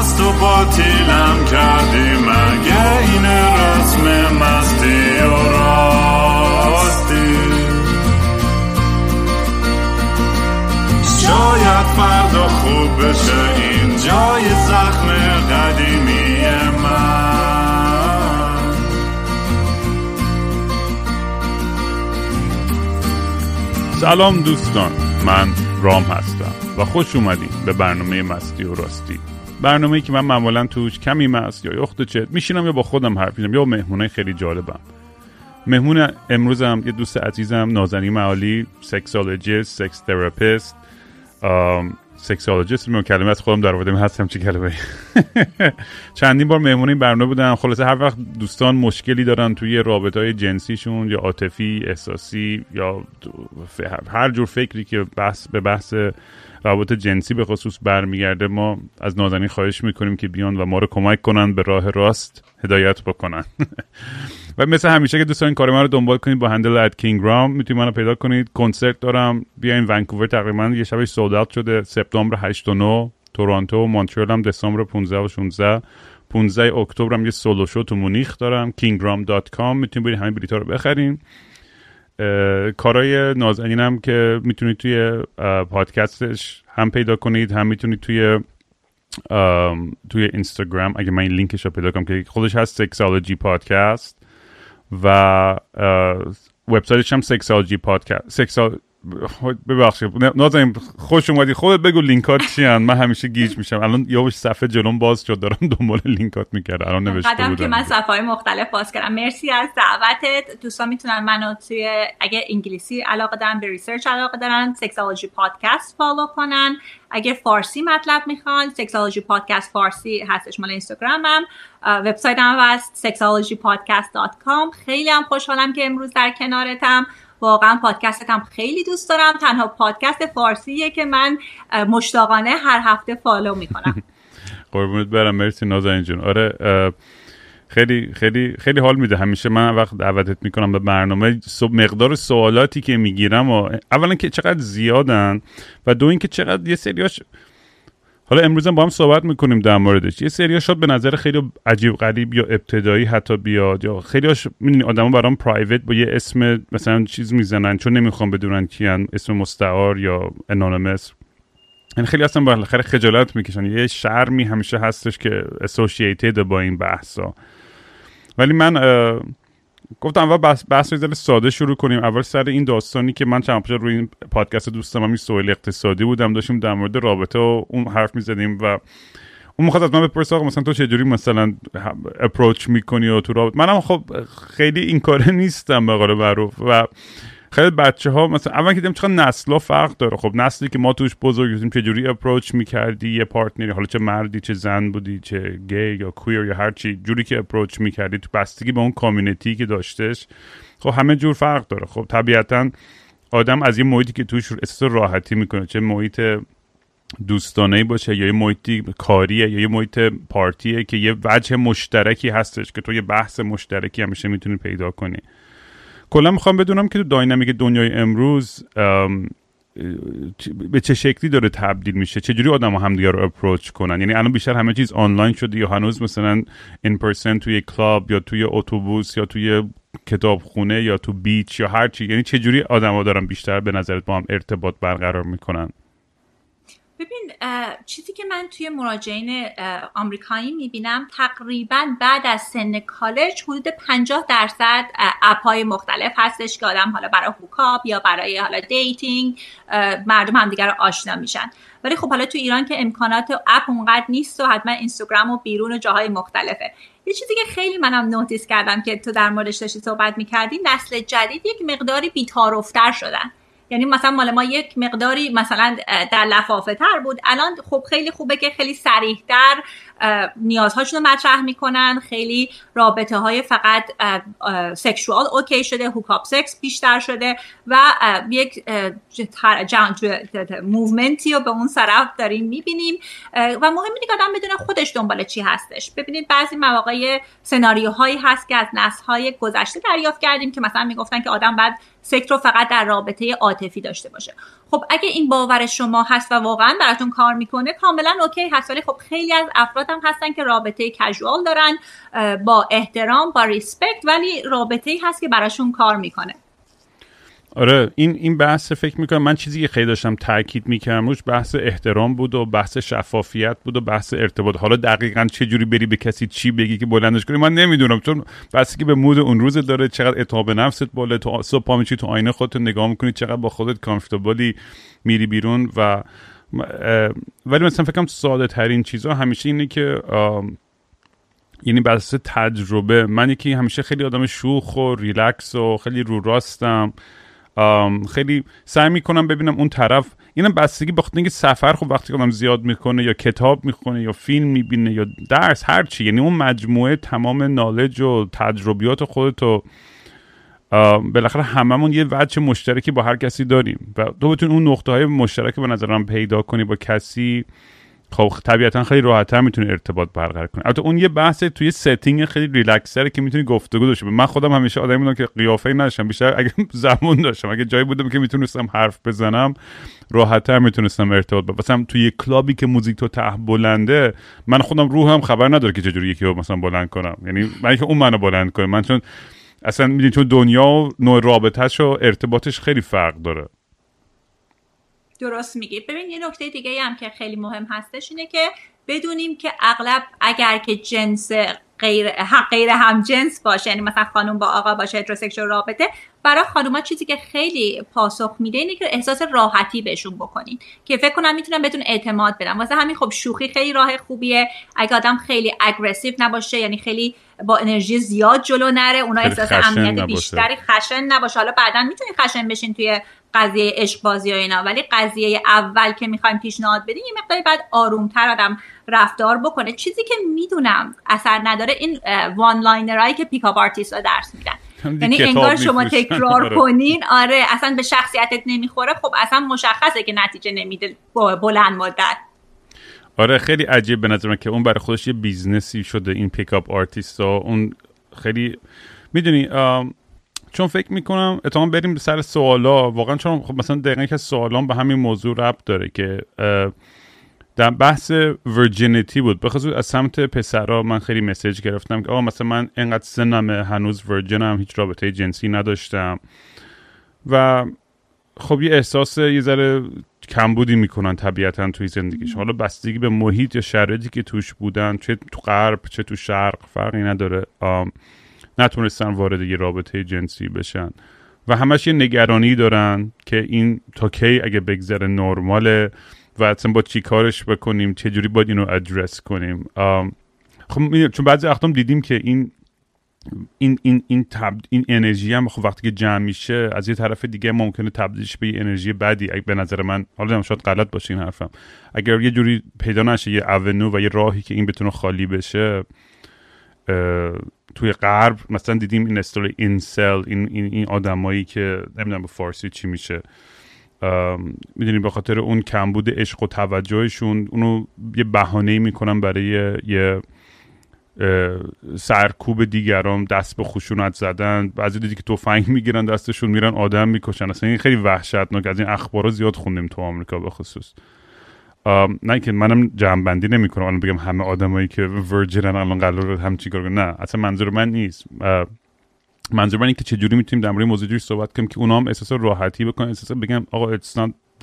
مست و باطیلم کردی مگه این رسم مستی و راستی؟ شاید فردا خوب بشه این جای زخم قدیمی من. سلام دوستان من رام هستم و خوش اومدیم به برنامه مستی و راستی. برنامه که من معمولا توش کمی مست یا یه‌خرده چت میشینم یا با خودم حرف می‌زنم یا مهمون خیلی جالبم. مهمون امروزم یه دوست عزیزم نازنین معالی sexologist sex therapist. سکسولوژیست می کلمه از خودم در آوردم هستم چه کلمه چندین بار مهمون این برنامه بودم خلاصه هر وقت دوستان مشکلی دارن توی رابطه های جنسیشون یا عاطفی احساسی یا هر جور فکری که بحث به بحث روابط جنسی به خصوص برمیگرده ما از نازنین خواهش می‌کنیم که بیان و ما رو کمک کنن به راه راست هدایت بکنن. و مثل همیشه که دوستان کار من رو دنبال کنید با handle at King Raam می‌تونید منو پیدا کنید. کنسرت دارم. بیاین ونکوور تقریبا یه شبش sold شده. سپتامبر 8 و 9 تورنتو و مونترال هم دسامبر 15 و 16 15 اکتبر هم یه solo show تو مونیخ دارم kingram.com می‌تونید همه بلیطا رو بخرین. کارای نازنینم که می‌تونید توی پادکستش هم پیدا کنید هم می‌تونید توی توی اینستاگرام اگه من این لینکش رو پیدا کنم که خودش هست Sexology Podcast و وبسایتش هم Sexology Podcast سکسال ببخشید. نازنین خوش اومدی. خودت بگو لینکات چی هن من همیشه گیج میشم. الان یه صفحه جلوم باز شد. دارم دنبال لینکات می‌گردم الان نوشته قدم که من صفحه های مختلف باز کردم. مرسی از دعوتت. دوستان می‌تونن منو توی اگه انگلیسی علاقه دارن به research علاقه دارن Sexology Podcast follow کنن. اگر فارسی مطلب می‌خوان Sexology Podcast فارسی هستش مال اینستاگرامم. وبسایت هم هست sexologypodcast.com خیلی هم خوشحالم که امروز در کنارتم. واقعا هم خیلی دوست دارم. تنها پادکست فارسیه که من مشتاقانه هر هفته follow می‌کنم. قربونت برم. مرسی نازنین جون. آره خیلی خیلی خیلی حال میده. همیشه من وقت دعوتت می‌کنم به برنامه مقدار سوالاتی که می‌گیرم و اولا که چقدر زیادن و دو اینکه چقدر یه سریاش حالا امروز با هم صحبت می‌کنیم در موردش. یه سری شد به نظر خیلی عجیب غریب یا ابتدایی حتی بیاد یا خیلی هاش می‌دونی آدما برام پرایوت با یه اسم مثلا چیز می‌زنن چون نمی‌خوام بدونن کیان اسم مستعار یا انونیمس یعنی خیلی اصلا بالاخره خجالت می‌کشن. یه شرمی همیشه هستش که اسوسییتد با این بحثا. ولی من گفتم اول بحث بحث رو ساده شروع کنیم. اول سر این داستانی که من چند روی این پادکست دوستم همین سوال اقتصادی بودم. داشتیم در مورد رابطه و اون حرف می‌زدیم و اون می‌خواد از من بپرسه آقا مثلا تو چجوری مثلا اپروچ می‌کنی و تو رابطه؟ منم خب خیلی این کاره نیستم به قول معروف و خیلی بچه ها مثلا اول که دیدم چقدر نسل فرق داره. خب نسلی که ما توش بزرگ شدیم چه جوری approach می‌کردی؟ یه partner ی حالا چه مردی چه زن بودی چه گی یا queer یا هر چی جوری که approach می‌کردی تو بستگی به اون community که داشتش. خب همه جور فرق داره. خب طبیعتا آدم از یه محیطی که توش احساس راحتی می‌کنه چه محیط دوستانه باشه یا یه محیطی کاریه یا یه محیط پارتیه که یه وجه مشترکی هستش که تو یه بحث مشترکی همیشه می‌تونی پیدا کنی. کلا می‌خوام بدونم که تو داینامیک دنیای امروز به چه شکلی داره تبدیل میشه؟ چجوری آدم ها همدیگه رو اپروچ کنن؟ یعنی الان بیشتر همه چیز آنلاین شده یا هنوز مثلا این پرسن توی کلاب یا توی اتوبوس یا توی کتابخونه یا تو بیچ یا هر چی؟ یعنی چجوری ها دارن بیشتر به نظرت با هم ارتباط برقرار می‌کنن؟ ببین چیزی که من توی مراجعین آمریکایی می‌بینم تقریبا بعد از سن کالج حدود 50 درصد اپ های مختلف هستش که آدم حالا برای hookup یا برای حالا dating مردم همدیگر رو آشنا میشن. ولی خب حالا تو ایران که امکانات اپ اونقدر نیست و حتما اینستاگرام و بیرون و جاهای مختلفه. یه چیزی که خیلی منم notice کردم که تو در موردش داشتی صحبت می‌کردی نسل جدید یک مقداری بی‌تعارف‌تر شدن. یعنی مثلا مال ما یک مقداری مثلا در لفافه تر بود. الان خب خیلی خوبه که خیلی صریح‌تر نیازهاشون رو مطرح می‌کنن. خیلی رابطه های فقط sexual okay شده hookup سکس بیشتر شده و یک movement ی رو به اون طرف داریم می‌بینیم. و مهم اینه که آدم بدونه خودش دنبال چی هستش. ببینید بعضی مواقع سناریوهایی هست که از نسل های گذشته دریافت کردیم که مثلا می‌گفتن که آدم بعد سکس رو فقط در رابطه عاطفی داشته باشه. خب اگه این باور شما هست و واقعا براتون کار می‌کنه کاملا okay هست. ولی خب خیلی از افراد هم هستن که رابطه casual دارن با احترام با ریسپکت ولی رابطه هست که براشون کار می‌کنه. آره این این بحث فکر می‌کنم من چیزی که خیلی داشتم تاکید می‌کردم روش بحث احترام بود و بحث شفافیت بود و بحث ارتباط. حالا دقیقا چه جوری بری به کسی چی بگی که بلندش کنی من نمی‌دونم چون بحثی که به مود اون روز داره چقدر اعتماد نفست بالا تو صبح پا تو آینه خودت نگاه می‌کنی چقدر با خودت کامفورتبلی میری بیرون و ولی مثلا فکرم ساده ترین چیزها همیشه اینه که یعنی بحث تجربه. من یکی همیشه خیلی آدم شوخ و ریلکس و خیلی رو راستم. خیلی سعی می‌کنم ببینم اون طرف. اینم بستگی بخاطر اینکه سفر خب وقتی آدم زیاد می‌کنه یا کتاب می‌خونه یا فیلم می‌بینه یا درس هر چی یعنی اون مجموعه تمام نالج و تجربیات خودتو بالاخره هممون یه وجه مشترکی با هر کسی داریم. و تو بتون اون نقطه های مشترک به نظرم پیدا کنی با کسی خب طبیعتا خیلی راحتتر می‌تونی ارتباط برقرار کنی. البته اون یه بحث توی setting خیلی ریلکسره که می‌تونی گفتگو داشته من خودم همیشه آدمی بودم که قیافه نشم بیشتر اگه زمان داشتم اگه جایی بودم که می‌تونستم حرف بزنم راحتتر می‌تونستم ارتباط با مثلا توی club ی که موزیک تو ته بلنده من خودم روحم خبر نداره که چجوری یکی رو مثلا بلند کنم. یعنی من که اون منو بلند کنه. من چون اصلا می‌دونی چون دنیا و نوع رابطهش و ارتباطش خیلی فرق داره. درست میگی. ببین یه نکته دیگه هم که خیلی مهم هستش اینه که بدونیم که اغلب اگر که جنس غیر غیر هم جنس باشه یعنی مثلا خانم با آقا باشه هتروسکشوال رابطه برای خانوما چیزی که خیلی پاسخ میده اینه که احساس راحتی بهشون بکنین که فکر کنم می‌تونم بهتون اعتماد بدم واسه همین خب شوخی خیلی راه خوبیه. اگه آدم خیلی اگریسیو نباشه یعنی خیلی با انرژی زیاد جلو نره. اونا احساس امنیت بیشتری خشن نباشه. حالا بعدا می‌تونین خشن بشین توی قضیه عشق بازی و اینا. ولی قضیه اول که می‌خوایم پیشنهاد بدیم یه مقداری بعد آرومتر آدم رفتار بکنه. چیزی که می‌دونم اثر نداره این one liner هایی که pickup artist ها درس میدن. یعنی انگار شما تکرار آره. کنین. آره اصلا به شخصیتت نمی‌خوره. خب اصلا مشخصه که نتیجه نمیده بلند مدت. آره خیلی عجیب به نظر که اون برای خودش یه business ی شده این pickup artist ها اون خیلی می‌دونی چون فکر می‌کنم اتفاقا بریم سر سوالا. واقعا چون خب مثلا دقیقا که سوالان به همین موضوع ربط داره که در بحث ورجینیتی بود. بخصوص از سمت پسرها من خیلی مسیج گرفتم که آقا مثلا من انقدر سنم هنوز ورجینم هیچ رابطه جنسی نداشتم. و خب یه احساس یه ذره کمبودی می‌کنن طبیعتا توی زندگیش. حالا بستگی به محیط یا شرایطی که توش بودن چه تو غرب چه تو شرق فرقی نداره. نتونستن وارد یه رابطه جنسی بشن. و همش یه نگرانی دارن که این تا کی اگه بگذره نرماله و اصلا با چی کارش بکنیم چه جوری باید اینو ادرس کنیم. خب چون بعضی وقتا دیدیم که این این این این, تب... این انرژی هم خب وقتی که جمع میشه از یه طرف دیگه ممکنه تبدیلش به یه انرژی بدی. اگه به نظر من حالا شاید غلط باشه این حرفم. اگر یه جوری پیدا نشه یه اونو و یه راهی که این بتونه خالی بشه توی غرب مثلا دیدیم این استوری اینسل این این, این آدمایی که نمی‌دونم به فارسی چی میشه. می‌دونیم به خاطر اون کمبود عشق و توجهشون اونو یه بهانه می‌کنن برای یه سرکوب دیگران دست به خشونت زدن بعضی دیدی که تفنگ می‌گیرن دستشون میرن آدم می‌کشن. اصلا این خیلی وحشتناک. از این اخبارا زیاد خوندیم تو آمریکا به خصوص. نه که منم جمع نمی کنم الان بگم همه آدمایی که ورجنن الان قرار هم چیکار نه اصلا منظور من نیست. منظور من اینه که چجوری می‌تونیم در مورد موضوع صحبت کنیم که اونا هم احساس راحتی بکنن احساس بگم آقا it's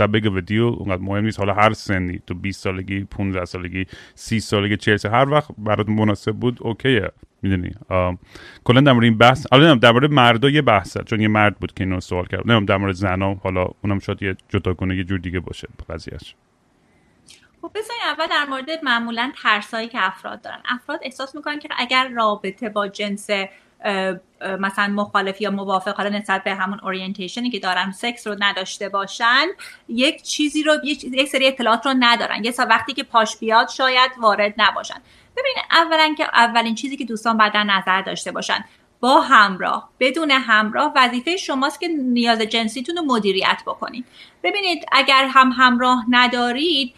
big of a deal اونقدر مهم نیست. حالا هر سنی تو 20 سالگی 15 سالگی 30 سالگی 40 سالگی هر وقت برات مناسب بود اوکیه. می‌دونی؟ کلا در این بحث حالا در مورد مردا یه بحثه چون یه مرد بود که اینو سوال کرد. نمی‌دونم در مورد زنا حالا اونم شاید یه جداگونه یه جور دیگه باشه. قضیهش خب بزنین اول در مورد معمولا ترسایی که افراد دارن. افراد احساس می‌کنن که اگر رابطه با جنس مثلا مخالف یا موافق حالا نسبت به همون orientation ی که دارن سکس رو نداشته باشن یک چیزی رو یک سری اطلاعات رو ندارن. یه وقتی که پاش بیاد شاید وارد نباشن. ببینید اولا که اولین چیزی که دوستان بعد نظر داشته باشن با همراه بدون همراه وظیفه شماست که نیاز جنسیتون رو مدیریت بکنید. ببینید اگر هم همراه ندارید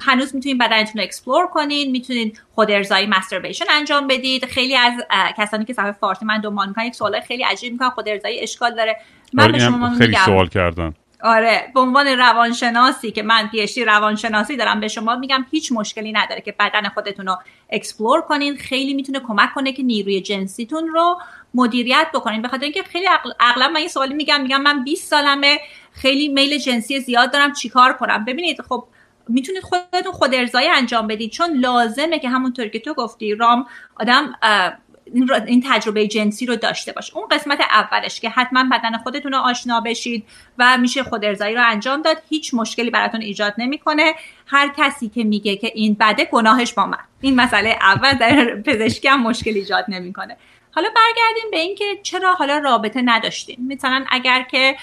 هنوز می‌تونید بدنتون رو explore کنید می‌تونید خود ارضایی masturbation انجام بدید. خیلی از کسانی که صفحه فارسی من دنبال می‌کنن یک سوال خیلی عجیب می‌کنن خود ارضایی اشکال داره. من آره، به شما خیلی میگم. سوال کردن. آره به عنوان روانشناسی که من PhD روانشناسی دارم به شما میگم هیچ مشکلی نداره که بدن خودتون رو explore کنین. خیلی می‌تونه کمک کنه که نیروی جنسیتون رو مدیریت بکنین. به خاطر اینکه خیلی اغل- اغلب من این سوالی میگم میگم من 20 سالمه خیلی میل جنسی زیاد دارم چیکار کنم؟ ببینید خب می‌تونید خودتون خود ارضایی انجام بدید چون لازمه که همونطور که تو گفتی رام آدم این, تجربه جنسی رو داشته باشه. اون قسمت اولش که حتما بدن خودتون رو آشنا بشید و میشه خود ارزایی رو انجام داد. هیچ مشکلی براتون ایجاد نمی‌کنه. هر کسی که میگه که این بده گناهش با من. این مسئله اول در پزشکی هم مشکل ایجاد نمی‌کنه. حالا برگردیم به اینکه چرا حالا رابطه نداشتیم. مثلا اگر که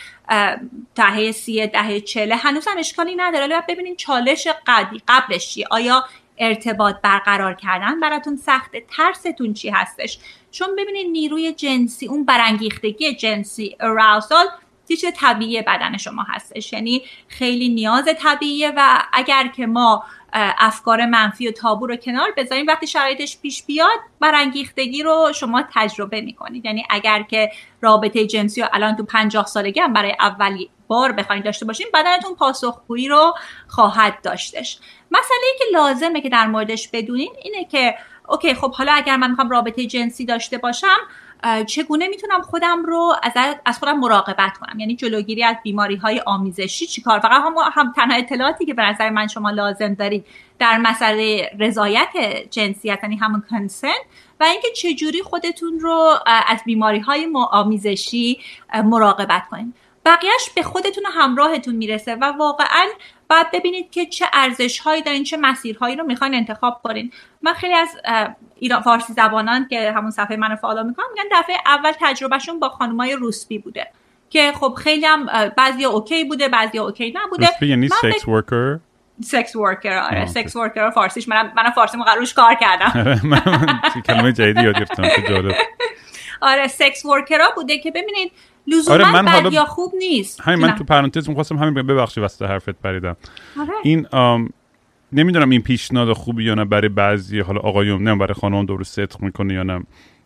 دهه سی دهه چله هنوز هم اشکالی نداره. حالا ببینیم چالش قبلی قبلش چیه آیا ارتباط برقرار کردن براتون سخته؟ ترستون چی هستش؟ چون ببینید نیروی جنسی اون برانگیختگی جنسی اراوزال یه چیز طبیعی بدن شما هستش. یعنی خیلی نیاز طبیعیه و اگر که ما افکار منفی و تابو رو کنار بذاریم وقتی شرایطش پیش بیاد برانگیختگی رو شما تجربه می‌کنید. یعنی اگر که رابطه جنسی رو الان تو پنجاه سالگی هم برای اولی بار بخواید داشته باشین بدنتون پاسخگویی رو خواهد داشتش. مسئله ای که لازمه که در موردش بدونین اینه که اوکی خب حالا اگر من می‌خوام رابطه جنسی داشته باشم چگونه می‌تونم خودم رو از از خودم مراقبت کنم؟ یعنی جلوگیری از بیماری های آمیزشی چیکار؟ فقط هم, هم تنها اطلاعاتی که به نظر من شما لازم دارید در مسئله رضایت جنسیت یعنی همون کنسنت و اینکه چجوری خودتون رو از بیماری های آمیزشی مراقبت کنید. بقیهش به خودتون و همراهتون می‌رسه و واقعا باید ببینید که چه ارزش هایی دارین چه مسیرهایی رو می‌خواین انتخاب کنین. من خیلی از ایران فارسی زبانان که همون صفحه منو follow می‌کنم میگن دفعه اول تجربهشون با خانمای روسبی بوده. که خب خیلی هم بعضی okay بوده بعضی okay نبوده. روسپی یعنی من sex worker sex worker آره sex worker فارسیش. منم منم فارسی روش کار کردم. من من کلمه جدیدی یاد گرفتم آره sex worker ها بوده که ببینید لزوما آره، من حالا- یا خوب نیست همین من. تو پرانتز می‌خواستم همین بگم ببخشید وسط حرفت پریدم آره. این آم، نمی‌دونم این پیشنهاد خوبی یا نه برای بعضی حالا آقایون نه برای خانم درست صدق می‌کنه یا نه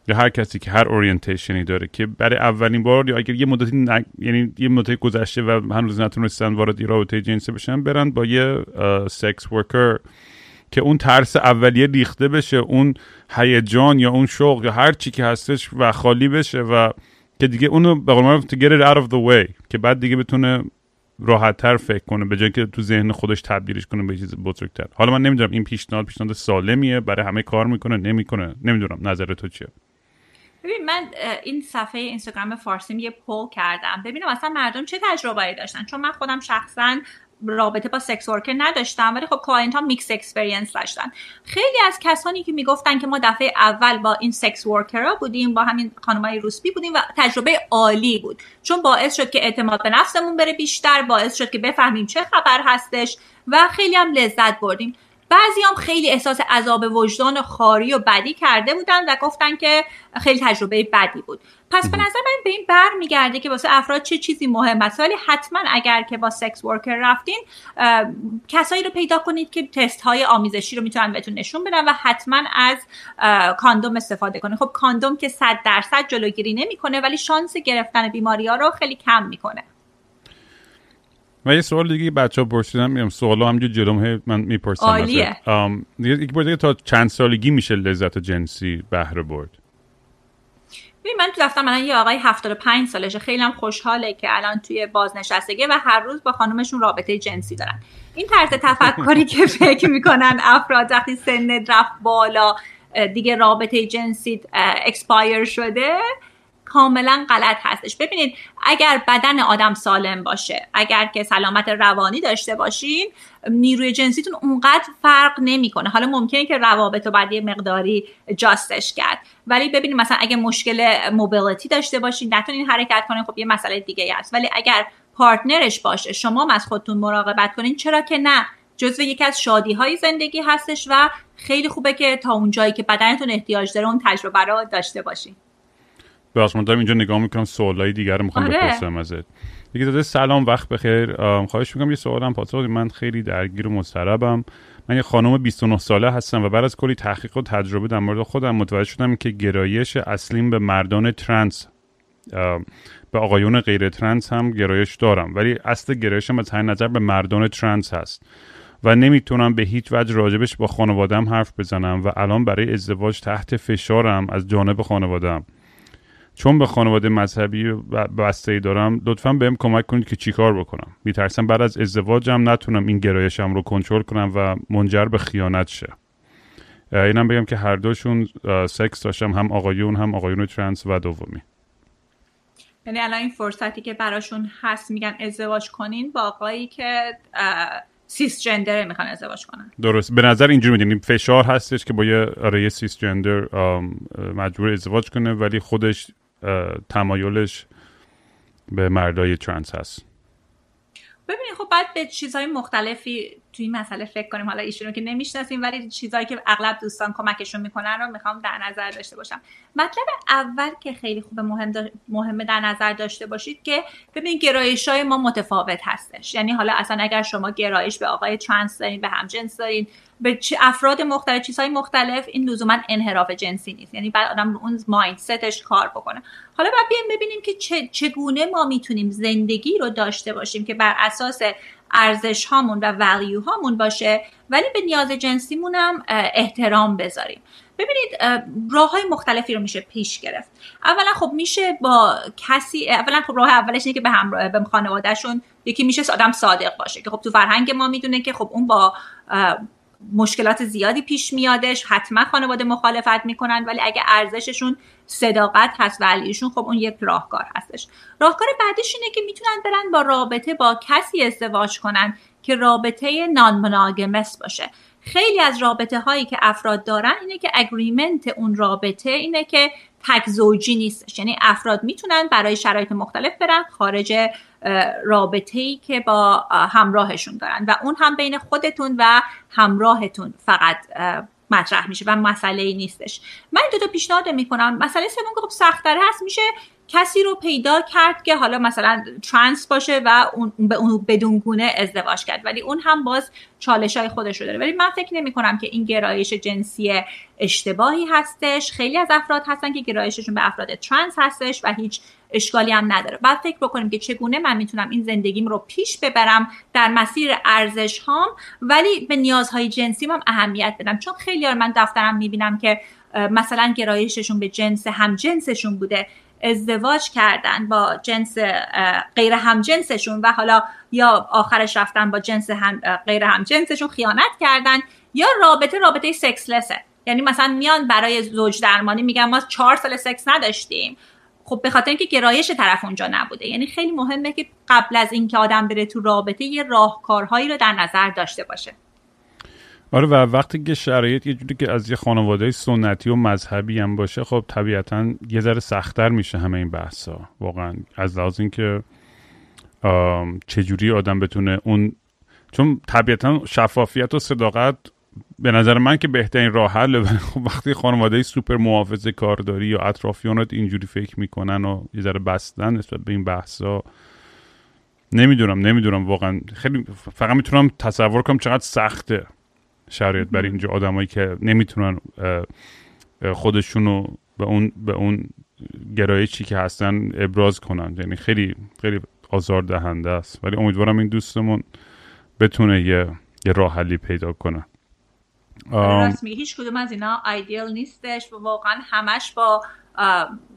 یا هر کسی که هر orientation ی داره که برای اولین بار یا اگر یه مدتی نگ... یعنی یه مدتی گذشته و هنوز نتونستن وارد رابطه جنسی بشن برن با یه sex worker که اون ترس اولیه ریخته بشه اون هیجان یا اون شوق یا هر چی که هستش و خالی بشه و که دیگه اونو به قول to get it out of the way که بعد دیگه بتونه راحت تر فکر کنه به جای که تو ذهن خودش تبدیلش کنه به چیز بزرگتر. حالا من نمی‌دونم این پیشنهاد پیشنهاد سالمیه برای همه کار می‌کنه نمی‌کنه نمی‌دونم نظر تو چیه؟ ببین من این صفحه اینستاگرام فارسیم یه poll کردم. ببینم اصلا مردم چه تجربه‌ای داشتن؟ چون من خودم شخصا رابطه با sex worker نداشتم ولی خب client ها mixed experience داشتن. خیلی از کسانی که می‌گفتن که ما دفعه اول با این سکس ورکرها بودیم با همین خانمای روسپی بودیم و تجربه عالی بود. چون باعث شد که اعتماد به نفسمون بره بیشتر باعث شد که بفهمیم چه خبر هستش و خیلی هم لذت بردیم. بعضی هم خیلی احساس عذاب وجدان و خاری و بدی کرده بودن و گفتن که خیلی تجربه بدی بود. پس به نظر من به این بر میگرده که واسه افراد چه چیزی مهم است. ولی حتما اگر که با سکس ورکر رفتین کسایی رو پیدا کنید که تست های آمیزشی رو می‌تونن بهتون نشون بدن و حتما از کاندوم استفاده کنید خب کاندوم که صد درصد جلوگیری نمی‌کنه ولی شانس گرفتن بیماری ها رو خیلی کم می‌کنه. و یه سوال دیگه بچه ها پرسیدم میگم سوالا همجور جلوم من می‌پرسم عالیه. یک بار دیگه تا چند سالگی میشه لذت جنسی بهره برد؟ ببین من تو دفترم الان یه آقای 75 سالشه. خیلی هم خوشحاله که الان توی بازنشستگی و هر روز با خانومشون رابطه جنسی دارن. این طرز تفکری که فکر می‌کنن افراد وقتی سن رفت بالا دیگه رابطه جنسی expire شده کاملا غلط هستش. ببینید اگر بدن آدم سالم باشه اگر که سلامت روانی داشته باشین نیروی جنسیتون اونقدر فرق نمی‌کنه. حالا ممکنه که روابط رو بعد یه مقداری adjust ش کرد. ولی ببینید مثلا اگه مشکل mobility داشته باشین نتونین حرکت کنین خب یه مسئله دیگه است. ولی اگر پارتنرش باشه شما هم از خودتون مراقبت کنین چرا که نه؟ جزو یکی از شادی های زندگی هستش و خیلی خوبه که تا اون جایی که بدنتون احتیاج داره اون تجربه رو داشته باشین. بخش من دارم اینجا نگاه می‌کنم سوالای دیگر رو می‌خوام آره. بپرسم ازت. دیگه داده سلام وقت بخیر. خواهش می‌کنم یه سوالم پاسخ. من خیلی درگیر و مضطربم. من یه خانم 29 ساله هستم و بعد از کلی تحقیق و تجربه در مورد خودم متوجه شدم که گرایش اصلیم به مردان ترنس به آقایون غیر ترنس هم گرایش دارم. ولی اصل گرایشم از همین نظر به مردان ترنس هست. و نمی‌تونم به هیچ وجه راجبش با خانوادم حرف بزنم و الان برای ازدواج تحت فشارم از جانب خانوادم چون به خانواده مذهبی بسته ای دارم لطفا بهم کمک کنید که چیکار بکنم. میترسم بعد از ازدواجم نتونم این گرایشم رو کنترل کنم و منجر به خیانت شه. اینم بگم که هر دوشون سکس داشتم هم آقایون هم آقایون trans و دومی. یعنی الان این فرصتی که براشون هست میگن ازدواج کنین با آقایی که cisgender می‌خوان ازدواج کنن. درست. به نظر اینجوری می‌دونیم فشار هستش که با یه آره cisgender مجبور ازدواج کنه ولی خودش تمایلش به مردای trans هست. ببینید خب بعد به چیزهای مختلفی توی این مسئله فکر کنیم. حالا ایشونو که نمی‌شناسیم ولی چیزهایی که اغلب دوستان کمکشون می‌کنن رو می‌خوام در نظر داشته باشم. مطلب اول که خیلی خوب مهم مهمه در نظر داشته باشید که ببینید گرایش های ما متفاوت هستش. یعنی حالا اصلا اگر شما گرایش به آقای ترانس دارین به همجنس دارین به افراد مختلف چیزهای مختلف این لزوما انحراف جنسی نیست. یعنی بعد آدم اون مایندستش کار بکنه. حالا بعد بیایم ببینیم که چگونه ما می‌تونیم زندگی رو داشته باشیم که بر اساس ارزش هامون و ولیو هامون باشه ولی به نیاز جنسیمون هم احترام بذاریم. ببینید راه های مختلفی رو میشه پیش گرفت. اولا خب میشه با کسی اولا خب راه اولش اینه که به همراه به خانوادهشون یکی میشه آدم صادق باشه که خب تو فرهنگ ما می‌دونه که خب اون با مشکلات زیادی پیش میادش. حتما خانواده مخالفت می‌کنن ولی اگه ارزششون صداقت هست و علیشون خب اون یک راهکار هستش. راهکار بعدش اینه که می‌تونن برن با رابطه با کسی ازدواج کنن که رابطه نان مناگمس باشه. خیلی از رابطه هایی که افراد دارن اینه که اگریمنت اون رابطه اینه که تک زوجی نیستش. یعنی افراد می‌تونن برای شرایط مختلف برن خارج رابطه ای که با همراهشون دارن و اون هم بین خودتون و همراهتون فقط مطرح میشه و مسئله نیستش. من دو تا پیشنهاد می‌کنم. مسئله سوم که خب سختتر هست میشه کسی رو پیدا کرد که حالا مثلا ترانس باشه و اون به اون بدون گونه ازدواج کرد ولی اون هم باز چالش های خودش رو داره. ولی من فکر نمی کنم که این گرایش جنسی اشتباهی هستش. خیلی از افراد هستن که گرایششون به افراد ترانس هستش و هیچ اشکالی هم نداره. بعد فکر بکنیم که چگونه من می‌تونم این زندگیم رو پیش ببرم در مسیر ارزش هام ولی به نیازهای جنسیم هم اهمیت بدم. چون خیلی من دفترم می‌بینم که مثلا گرایششون به جنس هم جنسشون بوده ازدواج کردن با جنس غیر همجنسشون و حالا یا آخرش رفتن با جنس هم غیر همجنسشون خیانت کردن یا رابطه رابطه سکسلسه. یعنی مثلا میان برای زوج درمانی میگن ما چهار سال سکس نداشتیم. خب به خاطر اینکه گرایش طرف اونجا نبوده. یعنی خیلی مهمه که قبل از اینکه آدم بره تو رابطه یه راهکارهایی رو در نظر داشته باشه. آره و وقتی که شرایط یه جوری که از یه خانواده سنتی و مذهبی هم باشه خب طبیعتا یه ذره سختتر میشه همه این بحثا واقعا از لحاظ اینکه چجوری آدم بتونه اون چون طبیعتا شفافیت و صداقت به نظر من که بهترین راه حل خب وقتی خانواده سوپر محافظه کارداری یا اطرافیانت اینجوری فکر می‌کنن و یه ذره بستن نسبت به این بحثا نمی‌دونم نمی‌دونم واقعا. خیلی فقط می‌تونم تصور کنم چقدر سخته شرایط برای اینجا آدمایی که نمی‌تونن خودشونو به اون به اون گرایشی که هستن ابراز کنن. یعنی خیلی خیلی آزار دهنده است. ولی امیدوارم این دوستمون بتونه یه یه راه حلی پیدا کنه. راست هیچ کدوم از اینا ایدیل نیستش و واقعا همش با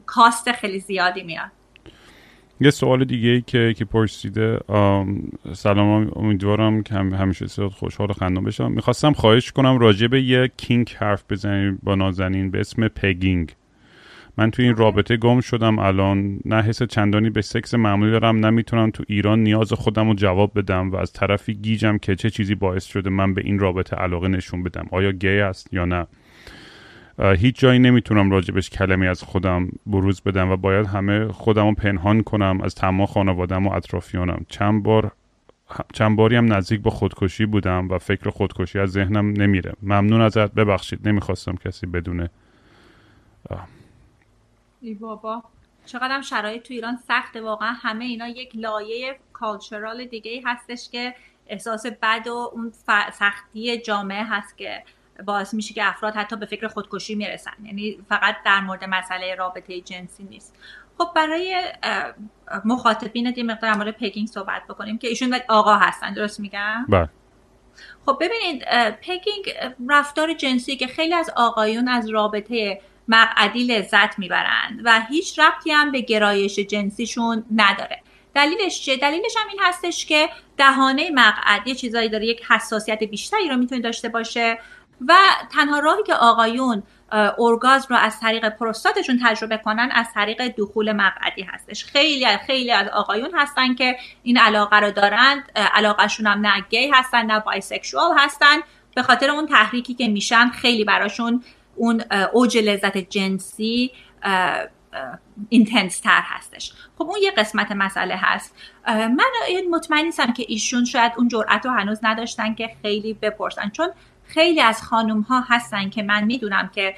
کاست خیلی زیادی میاد. یه سوال دیگه ای که که پرسیده سلام امیدوارم که همیشه صدات خوشحال و خندان بشم. می‌خواستم خواهش کنم راجع به یه کینگ حرف بزنیم با نازنین به اسم پگینگ. من تو این رابطه گم شدم. الان نه حس چندانی به سکس معمولی دارم نمی‌تونم تو ایران نیاز خودم رو جواب بدم و از طرفی گیجم که چه چیزی باعث شده من به این رابطه علاقه نشون بدم. آیا گی است یا نه؟ هیچ جایی نمی‌تونم راجبش کلمی از خودم بروز بدم و باید همه خودم رو پنهان کنم از تمام خانوادم و اطرافیانم. چند بار چند باری هم نزدیک با خودکشی بودم و فکر خودکشی از ذهنم نمیره. ممنون ازت. ببخشید نمی‌خواستم کسی بدونه ای بابا. چقدر شرایط تو ایران سخته واقعا. همه اینا یک لایه کالچرال دیگه هستش که احساس بد و اون سختی جامعه هست که باعث میشه که افراد حتی به فکر خودکشی می‌رسن. یعنی فقط در مورد مسئله رابطه جنسی نیست. خب برای مخاطبین دی مقدار مورد پگینگ صحبت بکنیم که ایشون آقا هستن. درست میگم؟ بله. خب ببینید پگینگ رفتار جنسی که خیلی از آقایون از رابطه مقعدی لذت می‌برند و هیچ ربطی هم به گرایش جنسیشون نداره. دلیلش چیه دلیلش هم این هستش که دهانه مقعد یه چیزایی داره یک حساسیت بیشتری رو می‌تونه داشته باشه و تنها راهی که آقایون ارگازم رو از طریق پروستاتشون تجربه کنن از طریق دخول مقعدی هستش. خیلی خیلی از آقایون هستن که این علاقه رو دارند. علاقهشون هم نه گی هستن نه بایسکشوال هستن. به خاطر اون تحریکی که میشن خیلی براشون اون اوج لذت جنسی intense تر هستش. خب اون یه قسمت مسئله هست. من مطمئن نیستم که ایشون شاید اون جرأت رو هنوز نداشتن که خیلی بپرسن. چون خیلی از خانوم ها هستن که من می‌دونم که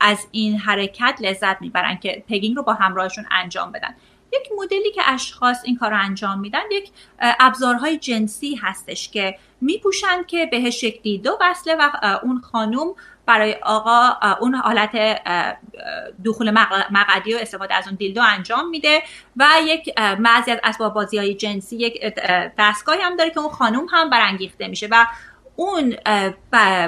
از این حرکت لذت می‌برن که pegging رو با همراهشون انجام بدن. یک مدلی که اشخاص این کار رو انجام میدن یک ابزارهای جنسی هستش که میپوشند که بهش یک دیدو وصله و اون خانوم برای آقا اون حالت دخول مقعدی و استفاده از اون دیلدو انجام میده و یک بعضی از اسباب بازی های جنسی یک دستگاهی هم داره که اون خانوم هم برانگیخته میشه و اون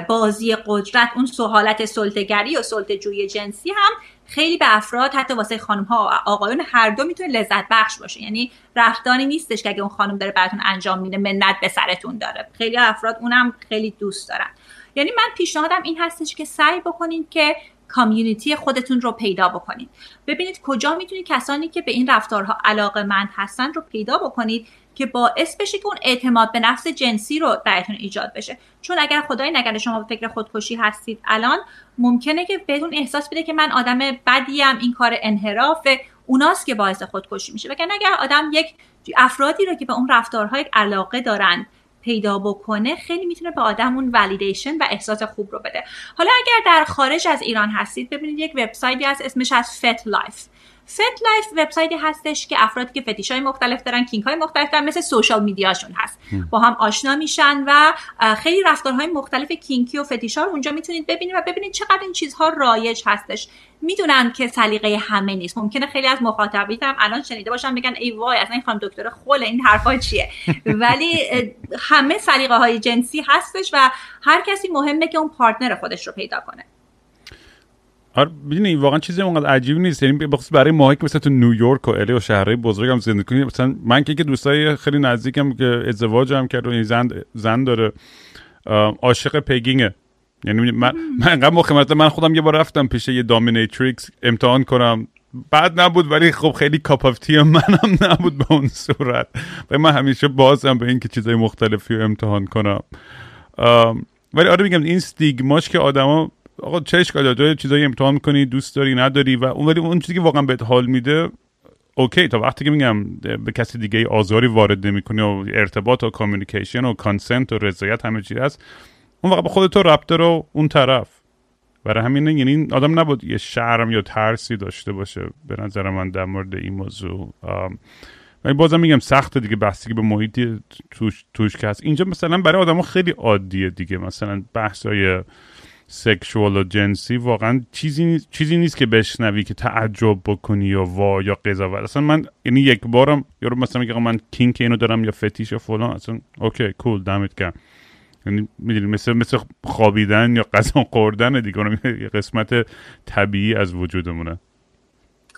بازی قدرت اون حالت سلطگری و سلطه جوی جنسی هم خیلی به افراد حتی واسه خانم ها و آقایون هر دو می‌تونه لذت بخش باشه. یعنی رفتانی نیستش که اگه اون خانم داره براتون انجام میده منت به سرتون داره. خیلی افراد اونم خیلی دوست دارن. یعنی من پیشنهادم این هستش که سعی بکنید که کامیونیتی خودتون رو پیدا بکنید ببینید کجا می‌تونید کسانی که به این رفتارها علاقه مند هستن رو پیدا بکنید که باعث بشه که اون اعتماد به نفس جنسی رو درتون ایجاد بشه. چون اگر خدای نگرده شما به فکر خودکشی هستید الان ممکنه که بهتون احساس بده که من آدم بدیم این کار انحراف اوناست که باعث خودکشی میشه. وگرنه اگر آدم یک افرادی رو که به اون رفتارهای علاقه دارن پیدا بکنه خیلی می‌تونه به آدم اون validation و احساس خوب رو بده. حالا اگر در خارج از ایران هستید ببینید یک وبسایتی هست اسمش از FetLife FetLife وبسایتی هستش که افرادی که فتیش های مختلف دارن kink های مختلف دارن مثل social media شون هست. با هم آشنا میشن و خیلی رفتارهای مختلف kinky و فتیش ها رو اونجا می‌تونید ببینید و ببینید چقدر این چیزها رایج هستش. می‌دونم که سلیقه همه نیست. ممکنه خیلی از مخاطبین هم الان شنیده باشن بگن ای وای اصلا این خانم دکتر خل این حرفا چیه؟ ولی همه سلیقه های جنسی هستش و هر کسی مهمه که اون پارتنر خودش رو پیدا کنه. آره ببینی واقعا چیزی اونقدر عجیبی نیست. یعنی بخصوص برای ماهی که مثلا تو نیویورک و الی و شهرهای بزرگ هم زندگی کنیم مثلا من که دوستای خیلی نزدیکم که ازدواج هم کرد و زن زن داره عاشق پگینگه یعنی من من انقدر من خودم یه بار رفتم پیش یه دامینیتریکس امتحان کنم. بعد نبود ولی خب خیلی کاپافتی منم نبود به اون صورت. و من همیشه بازم به اینکه چیزای مختلفی رو امتحان کنم. ولی آره میگم این stigma ش که آدما آقا چه اشکالی داره؟ چیزایی امتحان می‌کنی دوست داری نداری؟ و اون ولی اون چیزی که واقعا بهت حال میده okay. تا وقتی که میگم به کسی دیگه آزاری وارد نمی‌کنی و ارتباط و communication و consent و رضایت همه چی هست اون واقعا به خودت ربطه رو اون طرف. برای همین یعنی آدم نبود یه شرم یا ترسی داشته باشه. به نظر من در مورد این موضوع. ولی بازم میگم سخته دیگه بحثی به محیطی توش, توش که هست. اینجا مثلا برای آدم خیلی عادیه دیگه. مثلا بحثای سکشوال و جنسی واقعا چیزی چیزی نیست که بشنوی که تعجب بکنی یا وا یا قضاوت. اصلا من یعنی یک بارم یارو مثلا میگه من کینک اینو دارم یا فتیش یا فلان. اصلا اوکی کول دمت گرم. یعنی می‌دونی مثل مثل خوابیدن یا غذا خوردن دیگه. یه قسمت طبیعی از وجودمونه.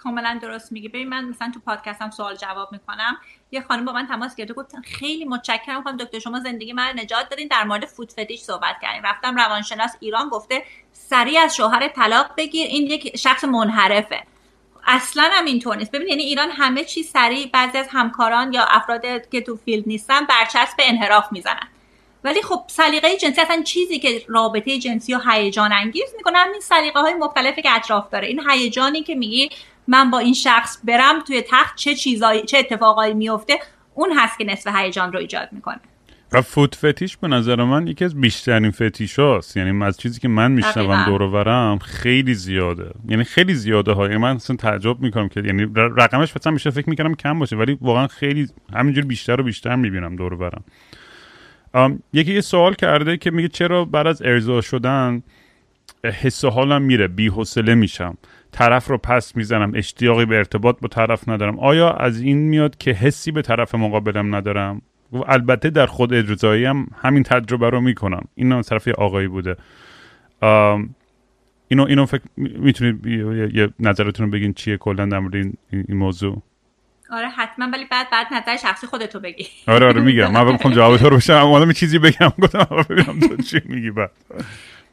کاملا درست میگه ببین من مثلا تو پادکستم سوال جواب می‌کنم. یه خانم با من تماس گرفته گفتن خیلی متشکرم. خانم دکتر شما زندگی من نجات دادین. در مورد فوت فتیش صحبت کردیم. رفتم روانشناس ایران گفته سریع از شوهر طلاق بگیر. این یک شخص منحرفه. اصلا هم اینطور نیست. ببین یعنی ایران همه چی سریع. بعضی از همکاران یا افراد که تو فیلد نیستن برچسب انحراف می‌زنن. ولی خب سلیقه جنسی اصلا چیزی که رابطه جنسی و هیجان انگیز می‌کنه همین سلیقه های مختلفی که اطراف داره. این هیجانی که میگی من با این شخص برم توی تخت چه چیزایی چه اتفاقایی میفته اون هست که نصف هیجان رو ایجاد می‌کنه. و فوت فتیش به نظر من یکی از بیشترین فتیش هاست یعنی از چیزی که من میشنوم دور خیلی زیاده. یعنی خیلی زیاده های من اصلا تعجب می‌کنم که یعنی رقمش مثلا میشه فکر می‌کنم کم باشه ولی واقعا خیلی همینجور بیشتر و بیشتر می‌بینم دور یکی یه سوال کرده که میگه چرا بعد از ارضا شدن حس حالم میره بی حوصله میشم. طرف رو پس می‌زنم. اشتیاقی به ارتباط با طرف ندارم. آیا از این میاد که حسی به طرف مقابلم ندارم؟ البته در خود اجرایی هم همین تجربه رو می‌کنم. این از طرف آقایی بوده. اینو اینو فکر می‌تونید یه نظرتون رو بگین چیه کلا در مورد این, این موضوع؟ آره حتما ولی بعد بعد نظر شخصی خودتو بگی. آره آره میگم. من بخوام جواب تو رو بشم اما چیزی بگم. گفتم ببینم تو چی میگی بعد.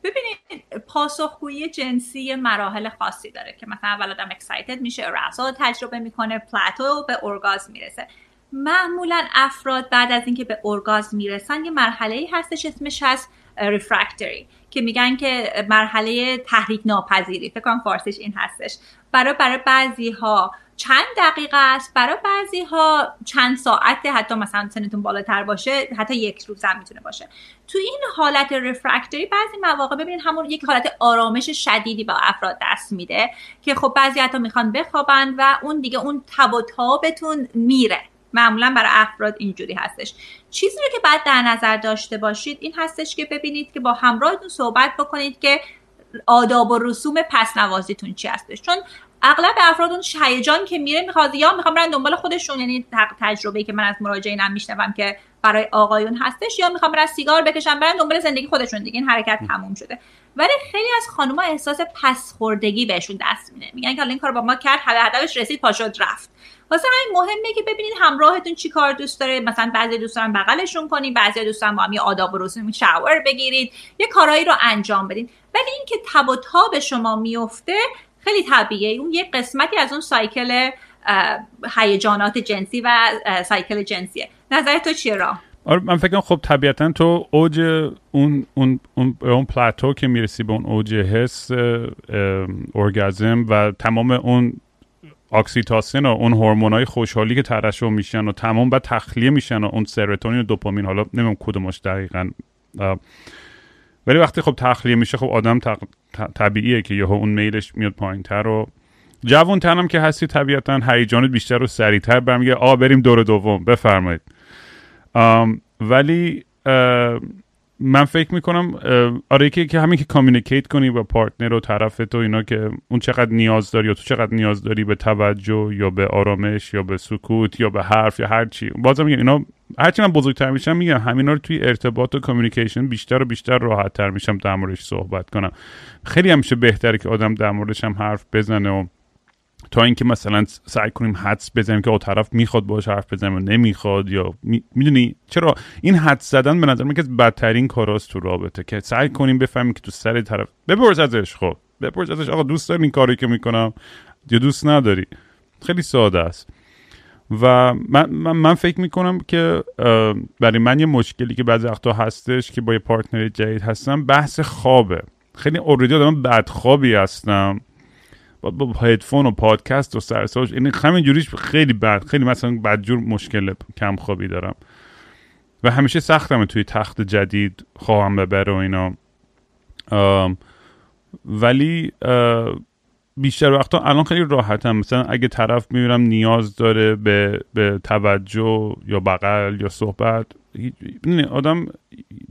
ببینید پاسخگویی جنسی مراحل خاصی داره که مثلا اول آدم اکسایتد میشه رسا تجربه می‌کنه پلاتو به اورگازم می‌رسه. معمولا افراد بعد از اینکه به اورگازم می‌رسن یه مرحله ای هستش اسمش هست ریفرکتری که میگن که مرحله تحریک ناپذیری فکر کنم فارسیش این هستش. برای برای بعضی ها چند دقیقه است برای بعضی ها چند ساعته حتی مثلا سنتون بالاتر باشه حتی یک روز هم می‌تونه باشه. تو این حالت رفرکتری بعضی مواقع ببینید همون یک حالت آرامش شدیدی با افراد دست میده که خب بعضی حتی می‌خوان بخوابن و اون دیگه اون تب و تابتون میره. معمولا برای افراد اینجوری هستش. چیزی رو که بعد در نظر داشته باشید این هستش که ببینید که با همراهتون صحبت بکنید که آداب و رسوم پس نوازیتون چی هستش. چون اغلب افراد اون هیجان که میره می‌خواد یا می‌خوام برن دنبال خودشون یعنی تجربه که من از مراجعینم میشنوم که برای آقایون هستش یا می‌خوام برن سیگار بکشن برن دنبال زندگی خودشون دیگه. این حرکت تموم شده. ولی خیلی از خانم‌ها احساس پسخوردگی بهشون دست میده. میگن که حالا این کار با ما کرد هدفش رسید پاشد رفت. واسه همین مهمه که ببینید همراهتون چی کار دوست داره. مثلا بعضی دوستان بغلشون کنید بعضی دوستان با هم آداب و رسوم شاور بگیرید یه کارایی رو انجام بدین. ولی اینکه تب و تاب شما میفته خیلی طبیعیه. اون یه قسمتی از اون سایکل هیجانات جنسی و سایکل جنسیه. نظر تو چیه را آره من فکر خب طبیعتا تو اوج اون اون اون, اون پلاتو که می‌رسی به اون اوج حس ارگازم و تمام اون اکسیتاسین و اون هورمونای خوشحالی که ترشح میشن و تمام بعد تخلیه میشن و اون سروتونین و دوپامین حالا نمی‌دونم کدومش دقیقا. ولی وقتی خب تخلیه میشه خب آدم طبیعیه که یهو اون میلش میاد پایین تر و جوان تنم که هستی طبیعتا هیجانت بیشتر و سریعتر برمیگرده آ بریم دور دوم. بفرمایید. ولی من فکر می‌کنم آره که همین که communicate کنی با partner و طرف تو اینا که اون چقدر نیاز داری یا تو چقدر نیاز داری به توجه یا به آرامش یا به سکوت یا به حرف یا هر چی. بازم اینا هرچی من بزرگتر میشم میگم همینا رو توی ارتباط و کامیونیکیشن بیشتر و بیشتر راحت تر میشم در موردش صحبت کنم. خیلی همیشه بهتره که آدم در موردش هم حرف بزنه و تا اینکه مثلا سعی کنیم حدس بزنیم که او طرف می‌خواد باش حرف بزنیم و نمی‌خواد یا می‌دونی؟ چرا؟ این حدس زدن به نظر من که بدترین کاراست تو رابطه که سعی کنیم بفهمیم که تو سر طرف بپرس ازش خب. بپرس ازش. آقا دوست داری این کاری که می‌کنم؟ یا دوست نداری؟ خیلی ساده است. و من, من, فکر می‌کنم که برای من یه مشکلی که بعضی وقتا هستش که با یه پارتنر جدید هستم بحث خوابه. خیلی اوردی آدم بدخوابی هستم. با هدفون و پادکست و سرساش این همین جوریش خیلی بد. خیلی مثلا بدجور مشکل کم خوابی دارم. و همیشه سختم توی تخت جدید خواهم ببره و اینا. ولی بیشتر وقتا الان خیلی راحتم. مثلا اگه طرف می‌بینم نیاز داره به, به توجه یا بغل یا صحبت آدم